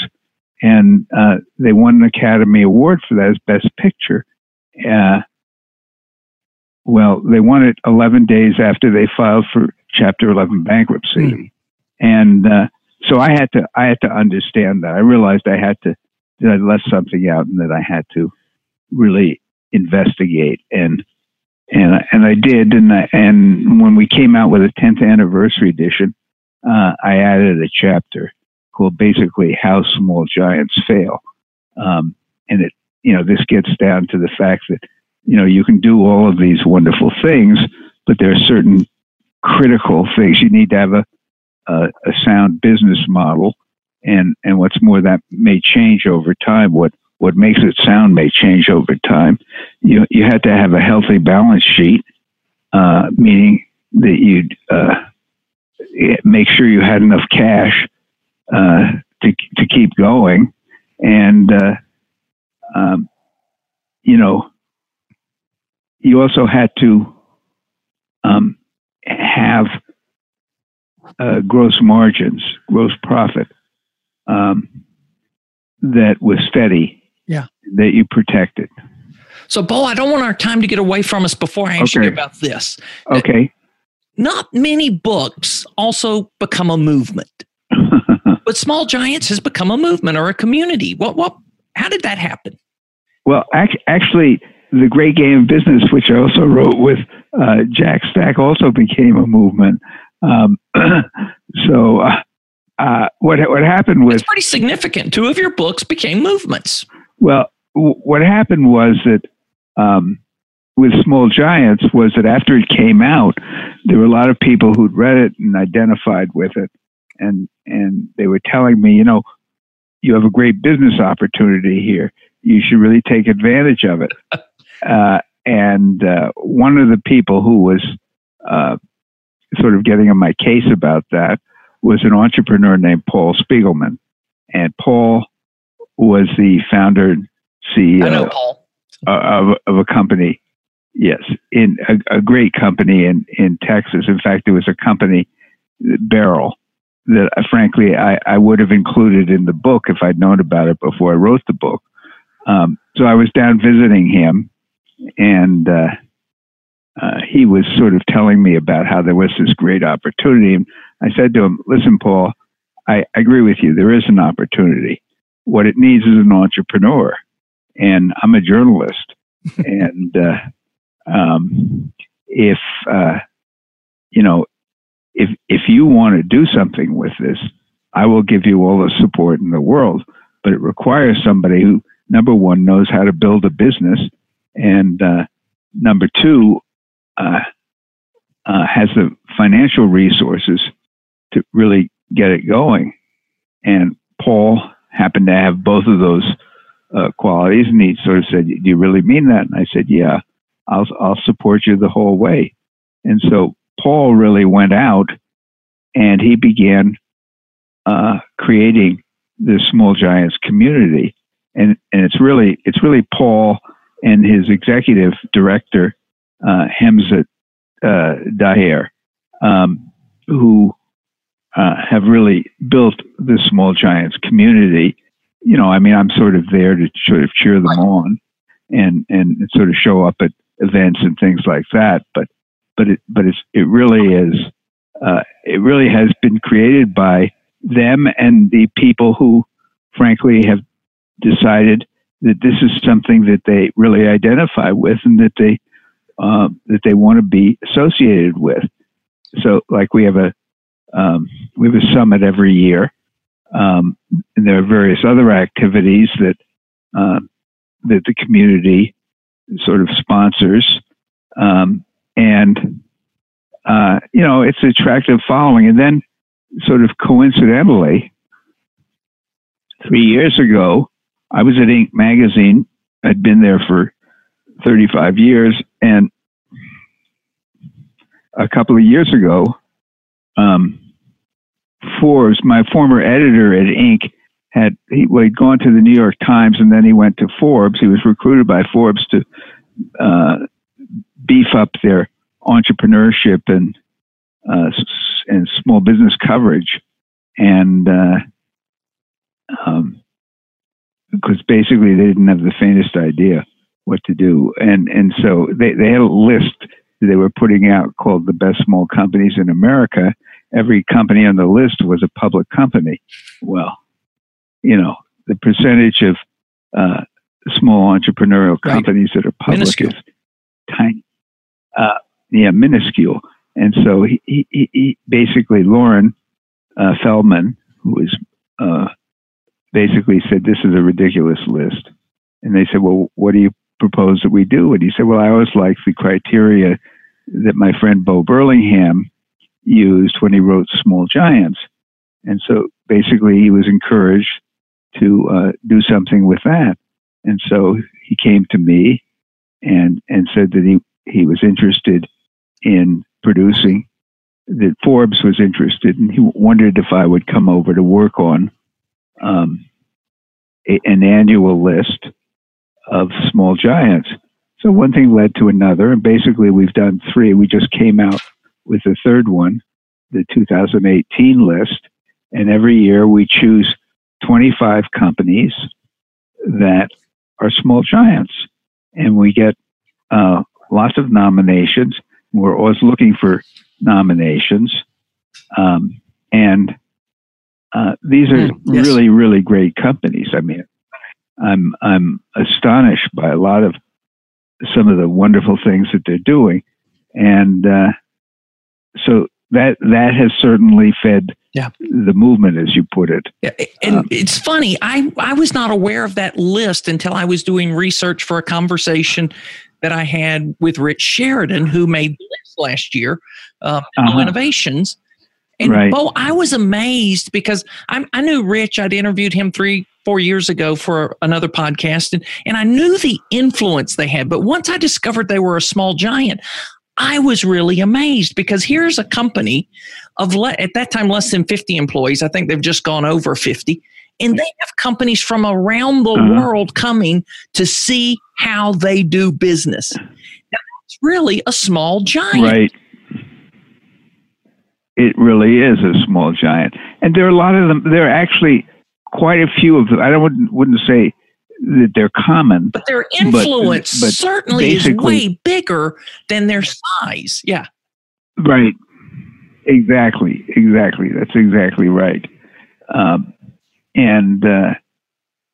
and uh, they won an Academy Award for that as Best Picture. Uh, well, they won it 11 days after they filed for Chapter 11 bankruptcy, mm. and uh, so I had to I had to understand that. I realized I had to that I left something out and that I had to really investigate and and and I did and I, and when we came out with a 10th anniversary edition, uh, I added a chapter called basically "How Small Giants Fail," um, and it you know this gets down to the fact that you know you can do all of these wonderful things, but there are certain critical things you need to have a a, a sound business model, and and what's more, that may change over time. What what makes it sound may change over time. You you had to have a healthy balance sheet, uh, meaning that you'd uh, make sure you had enough cash uh, to to keep going, and uh, um, you know you also had to um, have uh, gross margins, gross profit um, that was steady. Yeah. That you protected. So, Bo, I don't want our time to get away from us before I ask okay. you about this. Okay. Not many books also become a movement, (laughs) but Small Giants has become a movement or a community. What? What? How did that happen? Well, actually, the Great Game of Business, which I also wrote with uh, Jack Stack, also became a movement. Um, (clears throat) so uh, uh, what what happened was it's pretty significant. Two of your books became movements. Well, w- what happened was that um, with Small Giants was that after it came out, there were a lot of people who'd read it and identified with it, and and they were telling me, you know, you have a great business opportunity here. You should really take advantage of it. (laughs) uh, and uh, one of the people who was uh, sort of getting on my case about that was an entrepreneur named Paul Spiegelman. And Paul was the founder and CEO Paul. Of, of a company yes, in a, a great company in in Texas. In fact, it was a company, Beryl, that uh, frankly I, I would have included in the book if I'd known about it before I wrote the book. Um, so I was down visiting him, and uh, uh, he was sort of telling me about how there was this great opportunity. And I said to him, "Listen, Paul, I, I agree with you. There is an opportunity. What it needs is an entrepreneur, and I'm a journalist, (laughs) and uh, um, if uh, you know if if you want to do something with this, I will give you all the support in the world. But it requires somebody who, number one, knows how to build a business, and uh, number two, uh, uh, has the financial resources to really get it going. And Paul happened to have both of those uh, qualities, and he sort of said, "Do you really mean that?" And I said, "Yeah, I'll I'll support you the whole way." And so Paul really went out and he began uh, creating the Small Giants community. And, and it's really it's really Paul and his executive director uh, Hamza uh, Daher um, who uh, have really built the Small Giants community. You know, I mean, I'm sort of there to sort of cheer them on and and sort of show up at events and things like that. But but it but it's it really is uh, it really has been created by them and the people who, frankly, have decided that this is something that they really identify with and that they uh, that they want to be associated with. So, like we have a um, we have a summit every year, um, and there are various other activities that uh, that the community sort of sponsors. Um, and uh, you know it's attractive following. And then, sort of coincidentally, three years ago, I was at Inc. magazine. I'd been there for 35 years, and a couple of years ago, um, Forbes, my former editor at Inc., had he, well, he'd gone to the New York Times and then he went to Forbes. He was recruited by Forbes to uh, beef up their entrepreneurship and uh, and small business coverage, and uh, um, because basically they didn't have the faintest idea what to do, and and so they they had a list they were putting out called the best small companies in America. Every company on the list was a public company. Well, you know the percentage of uh, small entrepreneurial companies right. that are public Minuscule. is tiny. Uh, yeah, minuscule. And so he, he, he basically, Loren uh, Feldman, who was uh, basically said, This is a ridiculous list. And they said, Well, what do you propose that we do? And he said, Well, I always like the criteria that my friend Bo Burlingham used when he wrote Small Giants. And so basically, he was encouraged to uh, do something with that. And so he came to me and, and said that he, he was interested in producing that Forbes was interested, and he wondered if I would come over to work on um, a, an annual list of small giants. So one thing led to another, and basically we've done three. We just came out with the third one, the 2018 list, and every year we choose 25 companies that are small giants, and we get uh, lots of nominations we're always looking for nominations. Um, and uh, these are mm, yes. really, really great companies. I mean, I'm I'm astonished by a lot of some of the wonderful things that they're doing, and uh, so that that has certainly fed yeah. the movement, as you put it. Yeah, and um, it's funny. I I was not aware of that list until I was doing research for a conversation that I had with Rich Sheridan, who made the list last year, uh, uh-huh. Innovations. And right. Bo, I was amazed because I, I knew Rich. I'd interviewed him three, four years ago for another podcast, and, and I knew the influence they had. But once I discovered they were a small giant, I was really amazed because here's a company of le- at that time less than 50 employees. I think they've just gone over 50 and they have companies from around the uh-huh. world coming to see how they do business. Now, it's really a small giant. Right. It really is a small giant, and there are a lot of them. There are actually quite a few of them. I don't wouldn't, wouldn't say they're common, but their influence but, but certainly is way bigger than their size. Yeah. Right. Exactly. Exactly. That's exactly right. Um, and uh,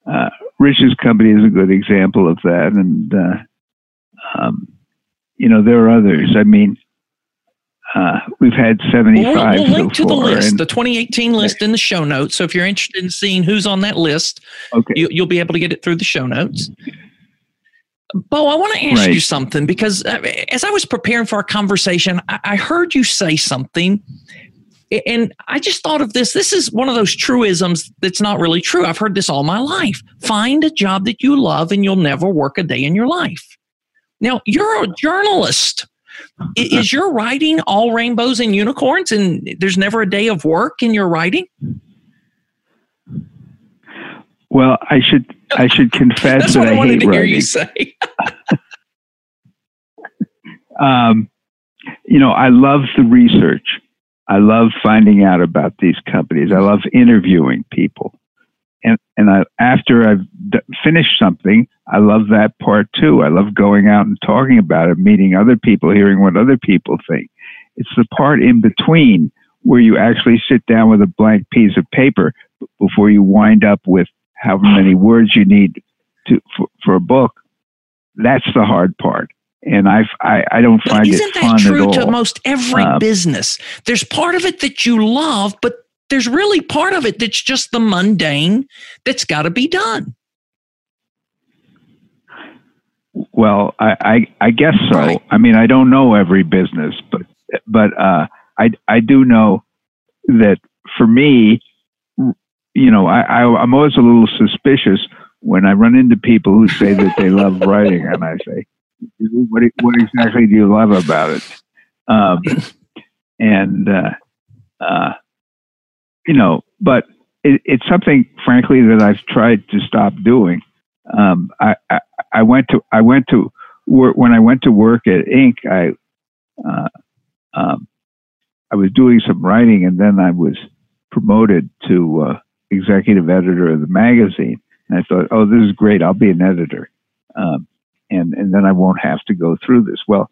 uh, Rich's company is a good example of that. And, uh, um, you know, there are others. I mean, uh, we've had 75 we'll, we'll link so to the list, the 2018 list in the show notes. So if you're interested in seeing who's on that list, okay. you, will be able to get it through the show notes. Bo, I want to ask right. you something because uh, as I was preparing for our conversation, I, I heard you say something and I just thought of this. This is one of those truisms that's not really true. I've heard this all my life. Find a job that you love and you'll never work a day in your life. Now, you're a journalist. Is your writing all rainbows and unicorns and there's never a day of work in your writing? Well, I should I should confess That's that what I, I wanted to hear you say. (laughs) um, you know, I love the research. I love finding out about these companies. I love interviewing people. And, and I, after I've d- finished something, I love that part too. I love going out and talking about it, meeting other people, hearing what other people think. It's the part in between where you actually sit down with a blank piece of paper before you wind up with however many (sighs) words you need to, for, for a book. That's the hard part and I've, I, I don't find but isn't it that true to most every um, business? There's part of it that you love, but there's really part of it that's just the mundane that's got to be done. Well, I, I, I guess so. Right. I mean, I don't know every business, but but uh, I I do know that for me, you know, I, I I'm always a little suspicious when I run into people who say that they love (laughs) writing, and I say, what, what exactly do you love about it? Um, and, uh, uh, you know, but it, it's something, frankly, that I've tried to stop doing. Um, I, I, I, went to, I went to work, when I went to work at Inc., I, uh, um, I was doing some writing and then I was promoted to uh, executive editor of the magazine. And I thought, oh, this is great. I'll be an editor. Um, and and then I won't have to go through this. Well,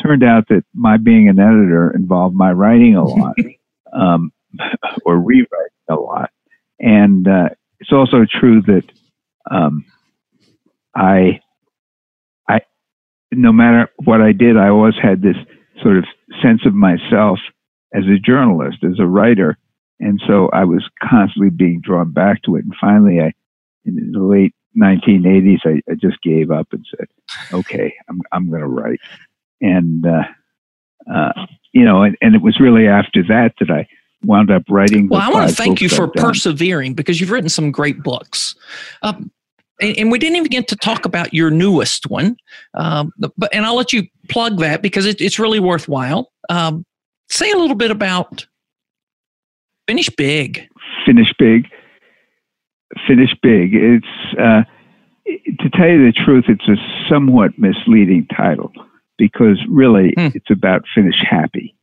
turned out that my being an editor involved my writing a lot, (laughs) um, (laughs) or rewriting a lot, and uh, it's also true that um, I I no matter what I did, I always had this sort of sense of myself as a journalist, as a writer, and so I was constantly being drawn back to it. And finally, I in the late 1980s, I, I just gave up and said, "Okay, I'm I'm going to write." And uh, uh, you know, and, and it was really after that that I wound up writing. Well, I want to thank you for persevering because you've written some great books. Um, and, and, we didn't even get to talk about your newest one, um, but and I'll let you plug that because it, it's really worthwhile. Um, say a little bit about Finish Big. Finish Big finish big. It's uh, to tell you the truth, it's a somewhat misleading title because really hmm. it's about finish happy.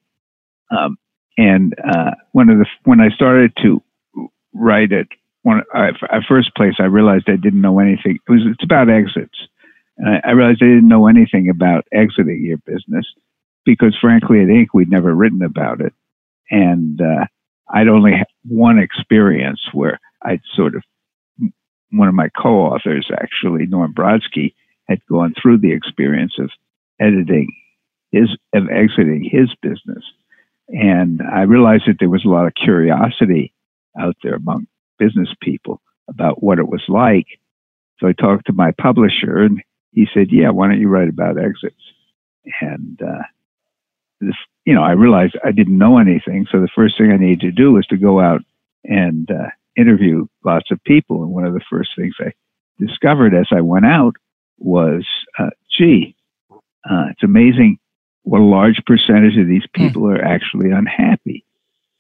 Um, and uh, one of the when I started to write it, I, at first place I realized I didn't know anything. It was it's about exits, and I, I realized I didn't know anything about exiting your business because frankly at Inc we'd never written about it, and uh, I'd only had one experience where I'd sort of one of my co-authors, actually, Norm Brodsky, had gone through the experience of editing his of exiting his business. And I realized that there was a lot of curiosity out there among business people about what it was like. So I talked to my publisher and he said, Yeah, why don't you write about exits? And uh, this, you know, I realized I didn't know anything. So the first thing I needed to do was to go out and uh, interview lots of people. And one of the first things I discovered as I went out was, uh, gee, uh, it's amazing a large percentage of these hmm. people are actually unhappy.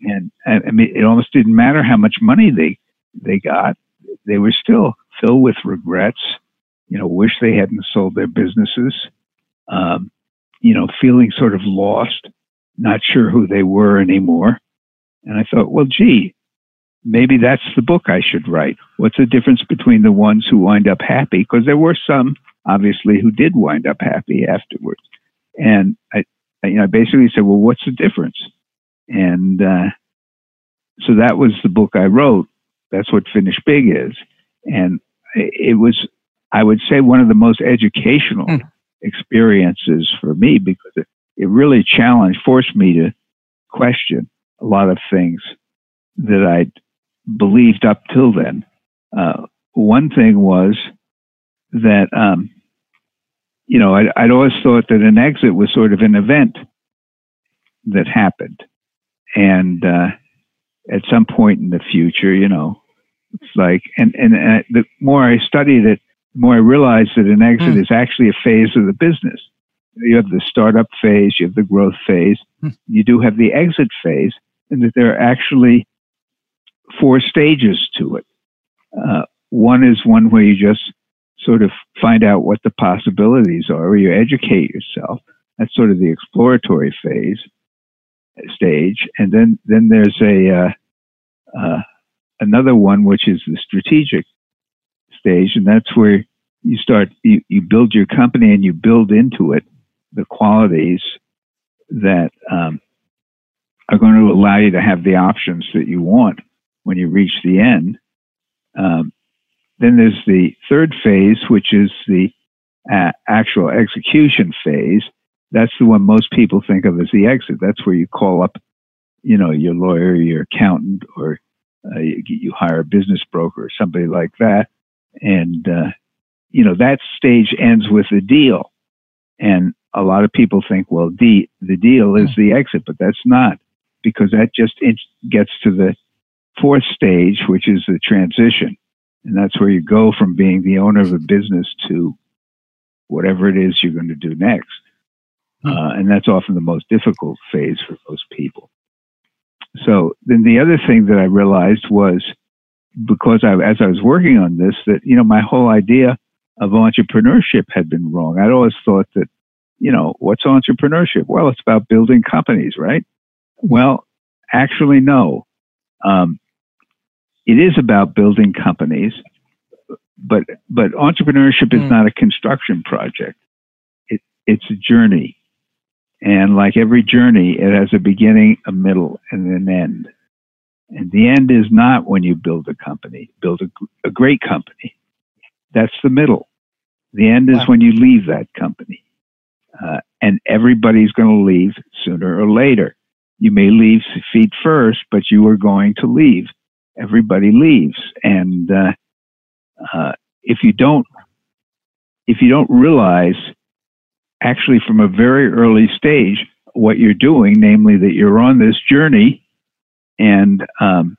And, and I mean, it almost didn't matter how much money they they got; they were still filled with regrets. You know, wish they hadn't sold their businesses. Um, you know, feeling sort of lost, not sure who they were anymore. And I thought, well, gee, maybe that's the book I should write. What's the difference between the ones who wind up happy? Because there were some, obviously, who did wind up happy afterwards. And I, I, you know, I basically said, well, what's the difference? And uh, so that was the book I wrote. That's what Finish Big is. And it was, I would say, one of the most educational mm. experiences for me because it, it really challenged, forced me to question a lot of things that I'd believed up till then. Uh, one thing was that, um, you know, I'd, I'd, always thought that an exit was sort of an event that happened. And uh, at some point in the future, you know, it's like, and, and, and the more I studied it, the more I realized that an exit mm. is actually a phase of the business. You have the startup phase, you have the growth phase, mm. you do have the exit phase, and that there are actually four stages to it. Uh, one is one where you just sort of find out what the possibilities are, or you educate yourself. That's sort of the exploratory phase stage, and then then there's a uh, uh, another one which is the strategic stage, and that's where you start you, you build your company and you build into it the qualities that um, are going to allow you to have the options that you want when you reach the end. Um, then there's the third phase, which is the uh, actual execution phase. That's the one most people think of as the exit. That's where you call up, you know, your lawyer, your accountant, or uh, you, you, hire a business broker or somebody like that. And, uh, you know, that stage ends with a deal. And a lot of people think, well, the, the deal is the exit, but that's not because that just gets to the fourth stage, which is the transition. And that's where you go from being the owner of a business to whatever it is you're going to do next. Hmm. Uh, and that's often the most difficult phase for most people. So then the other thing that I realized was because I, as I was working on this, that, you know, my whole idea of entrepreneurship had been wrong. I'd always thought that, you know, what's entrepreneurship? Well, it's about building companies, right? Well, actually, no. Um, it is about building companies, but but entrepreneurship is mm. not a construction project. It, it's a journey, and like every journey, it has a beginning, a middle, and an end. And the end is not when you build a company, build a, a great company. That's the middle. The end is wow. when you leave that company. Uh, and everybody's going to leave sooner or later. You may leave feet first, but you are going to leave. Everybody leaves, and uh, uh, if you don't, if you don't realize, actually from a very early stage, what you're doing, namely that you're on this journey, and um,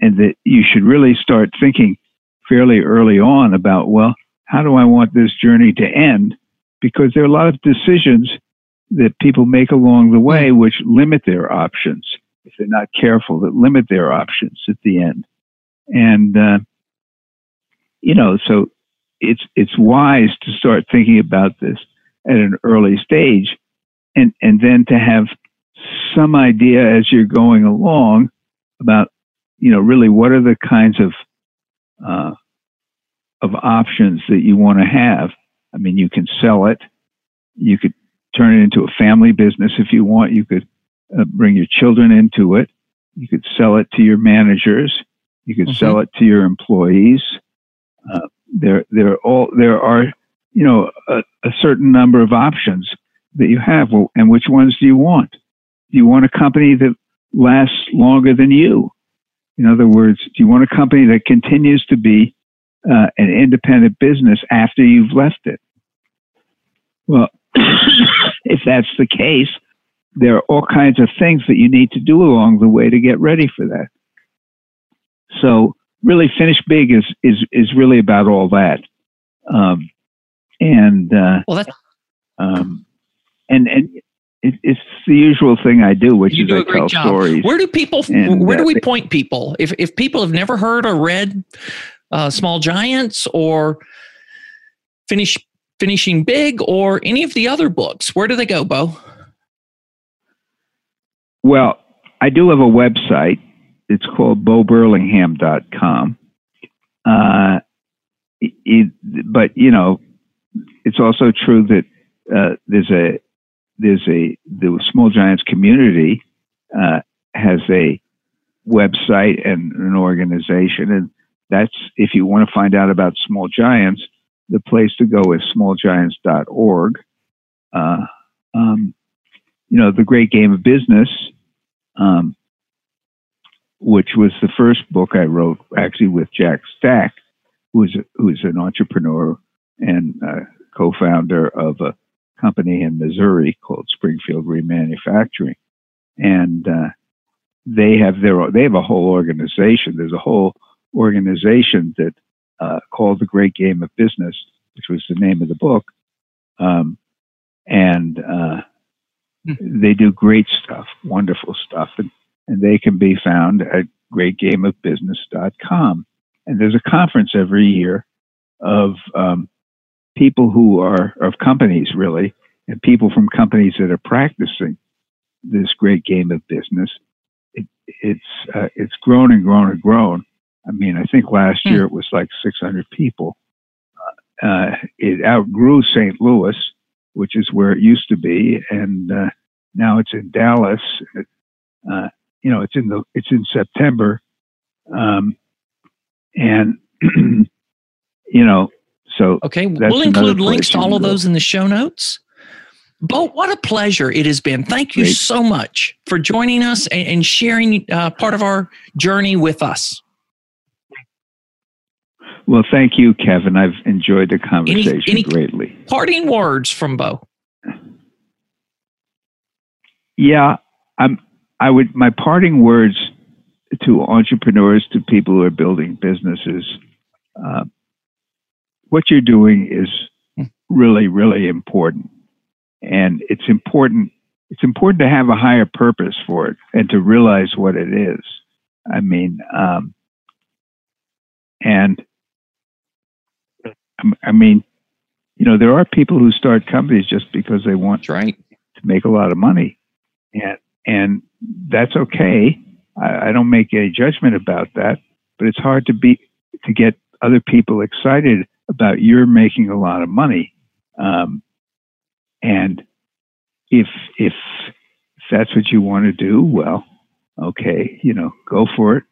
and that you should really start thinking fairly early on about, well, how do I want this journey to end? Because there are a lot of decisions that people make along the way, which limit their options if they're not careful, that limit their options at the end. And uh, you know, so it's it's wise to start thinking about this at an early stage, and and then to have some idea as you're going along about you know really what are the kinds of uh, of options that you want to have. I mean, you can sell it. You could turn it into a family business if you want. You could uh, bring your children into it. You could sell it to your managers. You could mm-hmm. sell it to your employees. Uh, there, there are all there are, you know, a, a, certain number of options that you have. Well, and which ones do you want? Do you want a company that lasts longer than you? In other words, do you want a company that continues to be uh, an independent business after you've left it? Well, (coughs) if that's the case, there are all kinds of things that you need to do along the way to get ready for that. So really finish big is, is, is really about all that. Um, and, uh, well, that's, um, and, and it, it's the usual thing I do, which is I tell job. stories. Where do people, and, where do we point people? If, if people have never heard or read, uh, Small Giants or Finish Finishing Big or any of the other books, where do they go, Bo? Well, I do have a website. It's called boburlingham.com. Uh, it, but you know, it's also true that uh, there's a there's a the Small Giants community uh, has a website and an organization, and that's if you want to find out about Small Giants, the place to go is smallgiants.org. Uh, um, you know, the great game of business, um, which was the first book I wrote actually with Jack Stack, who's who's an entrepreneur and uh, co-founder of a company in Missouri called Springfield Remanufacturing, and uh, they have their they have a whole organization. There's a whole organization that uh, called The Great Game of Business, which was the name of the book, um, and uh. They do great stuff, wonderful stuff, and, and they can be found at greatgameofbusiness.com. And there's a conference every year of um, people who are of companies really, and people from companies that are practicing this great game of business. It, it's uh, it's grown and grown and grown. I mean, I think last mm. year it was like 600 people. Uh, uh, it outgrew St. Louis, which is where it used to be, and uh, now it's in Dallas. Uh, you know, it's in the it's in September, um, and (clears throat) you know, so okay, we'll include links to all of those in the show notes. Bo, what a pleasure it has been. Thank you Great. so much for joining us and, and sharing uh, part of our journey with us. Well, thank you, Kevin. I've enjoyed the conversation any, any greatly. Parting words from Bo. Yeah, I'm. I would. My parting words to entrepreneurs, to people who are building businesses, uh, what you're doing is really, really important. And it's important, it's important to have a higher purpose for it and to realize what it is. I mean, um, and I mean, you know, there are people who start companies just because they want that's right. to make a lot of money. And, and that's okay. I, I don't make any judgment about that, but it's hard to be, to get other people excited about you're making a lot of money. Um, and if, if, if that's what you want to do, well, okay, you know, go for it.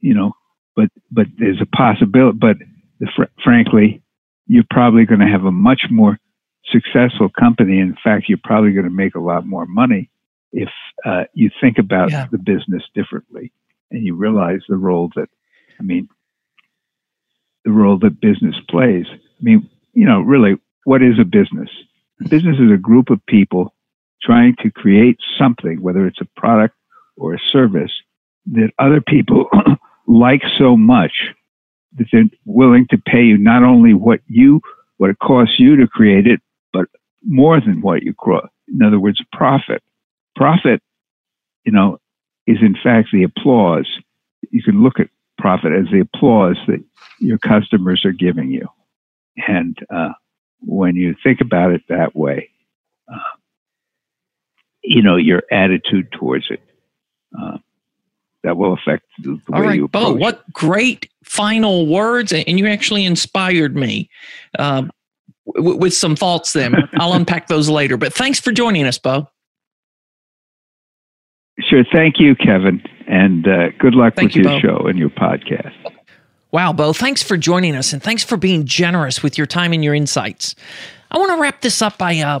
You know, but, but there's a possibility, but the, fr- frankly, you're probably going to have a much more successful company. In fact, you're probably going to make a lot more money if uh, you think about yeah. the business differently and you realize the role that, I mean, the role that business plays. I mean, you know, really, what is a business? business is a group of people trying to create something, whether it's a product or a service, that other people (coughs) like so much that they're willing to pay you not only what you what it costs you to create it, but more than what you cost. In other words, profit. Profit, you know, is in fact the applause. You can look at profit as the applause that your customers are giving you. And uh, when you think about it that way, uh, you know, your attitude towards it, uh, that will affect the, the way right, you approach. Bo, what great final words! And you actually inspired me uh, w- with some thoughts. Then (laughs) I'll unpack those later. But thanks for joining us, Bo. Sure. Thank you, Kevin, and uh, good luck Thank with you, your Bo. show and your podcast. Wow, Bo, thanks for joining us and thanks for being generous with your time and your insights. I want to wrap this up by uh,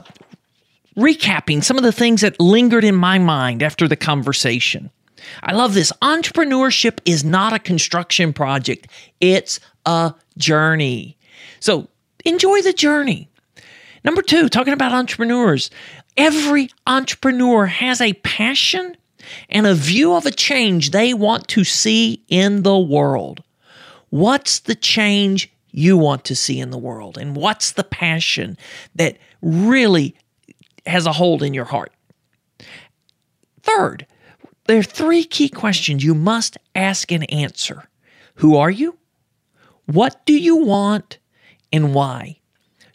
recapping some of the things that lingered in my mind after the conversation. I love this. Entrepreneurship is not a construction project, it's a journey. So enjoy the journey. Number two, talking about entrepreneurs, every entrepreneur has a passion and a view of a change they want to see in the world. What's the change you want to see in the world? And what's the passion that really has a hold in your heart? Third, there are three key questions you must ask and answer Who are you? What do you want? And why?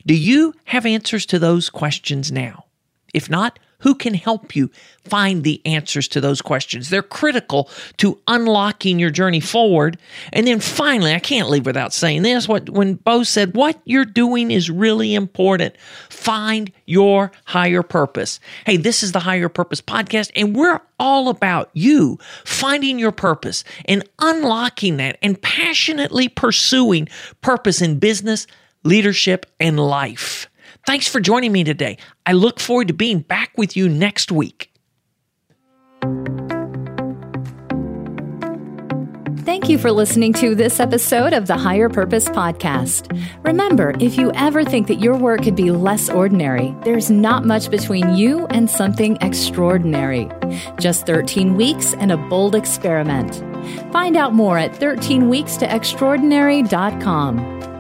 Do you have answers to those questions now? If not, who can help you find the answers to those questions? They're critical to unlocking your journey forward. And then finally, I can't leave without saying this. What when Bo said, what you're doing is really important. Find your higher purpose. Hey, this is the Higher Purpose Podcast, and we're all about you finding your purpose and unlocking that and passionately pursuing purpose in business, leadership, and life. Thanks for joining me today. I look forward to being back with you next week. Thank you for listening to this episode of the Higher Purpose Podcast. Remember, if you ever think that your work could be less ordinary, there's not much between you and something extraordinary. Just 13 weeks and a bold experiment. Find out more at 13weekstoextraordinary.com.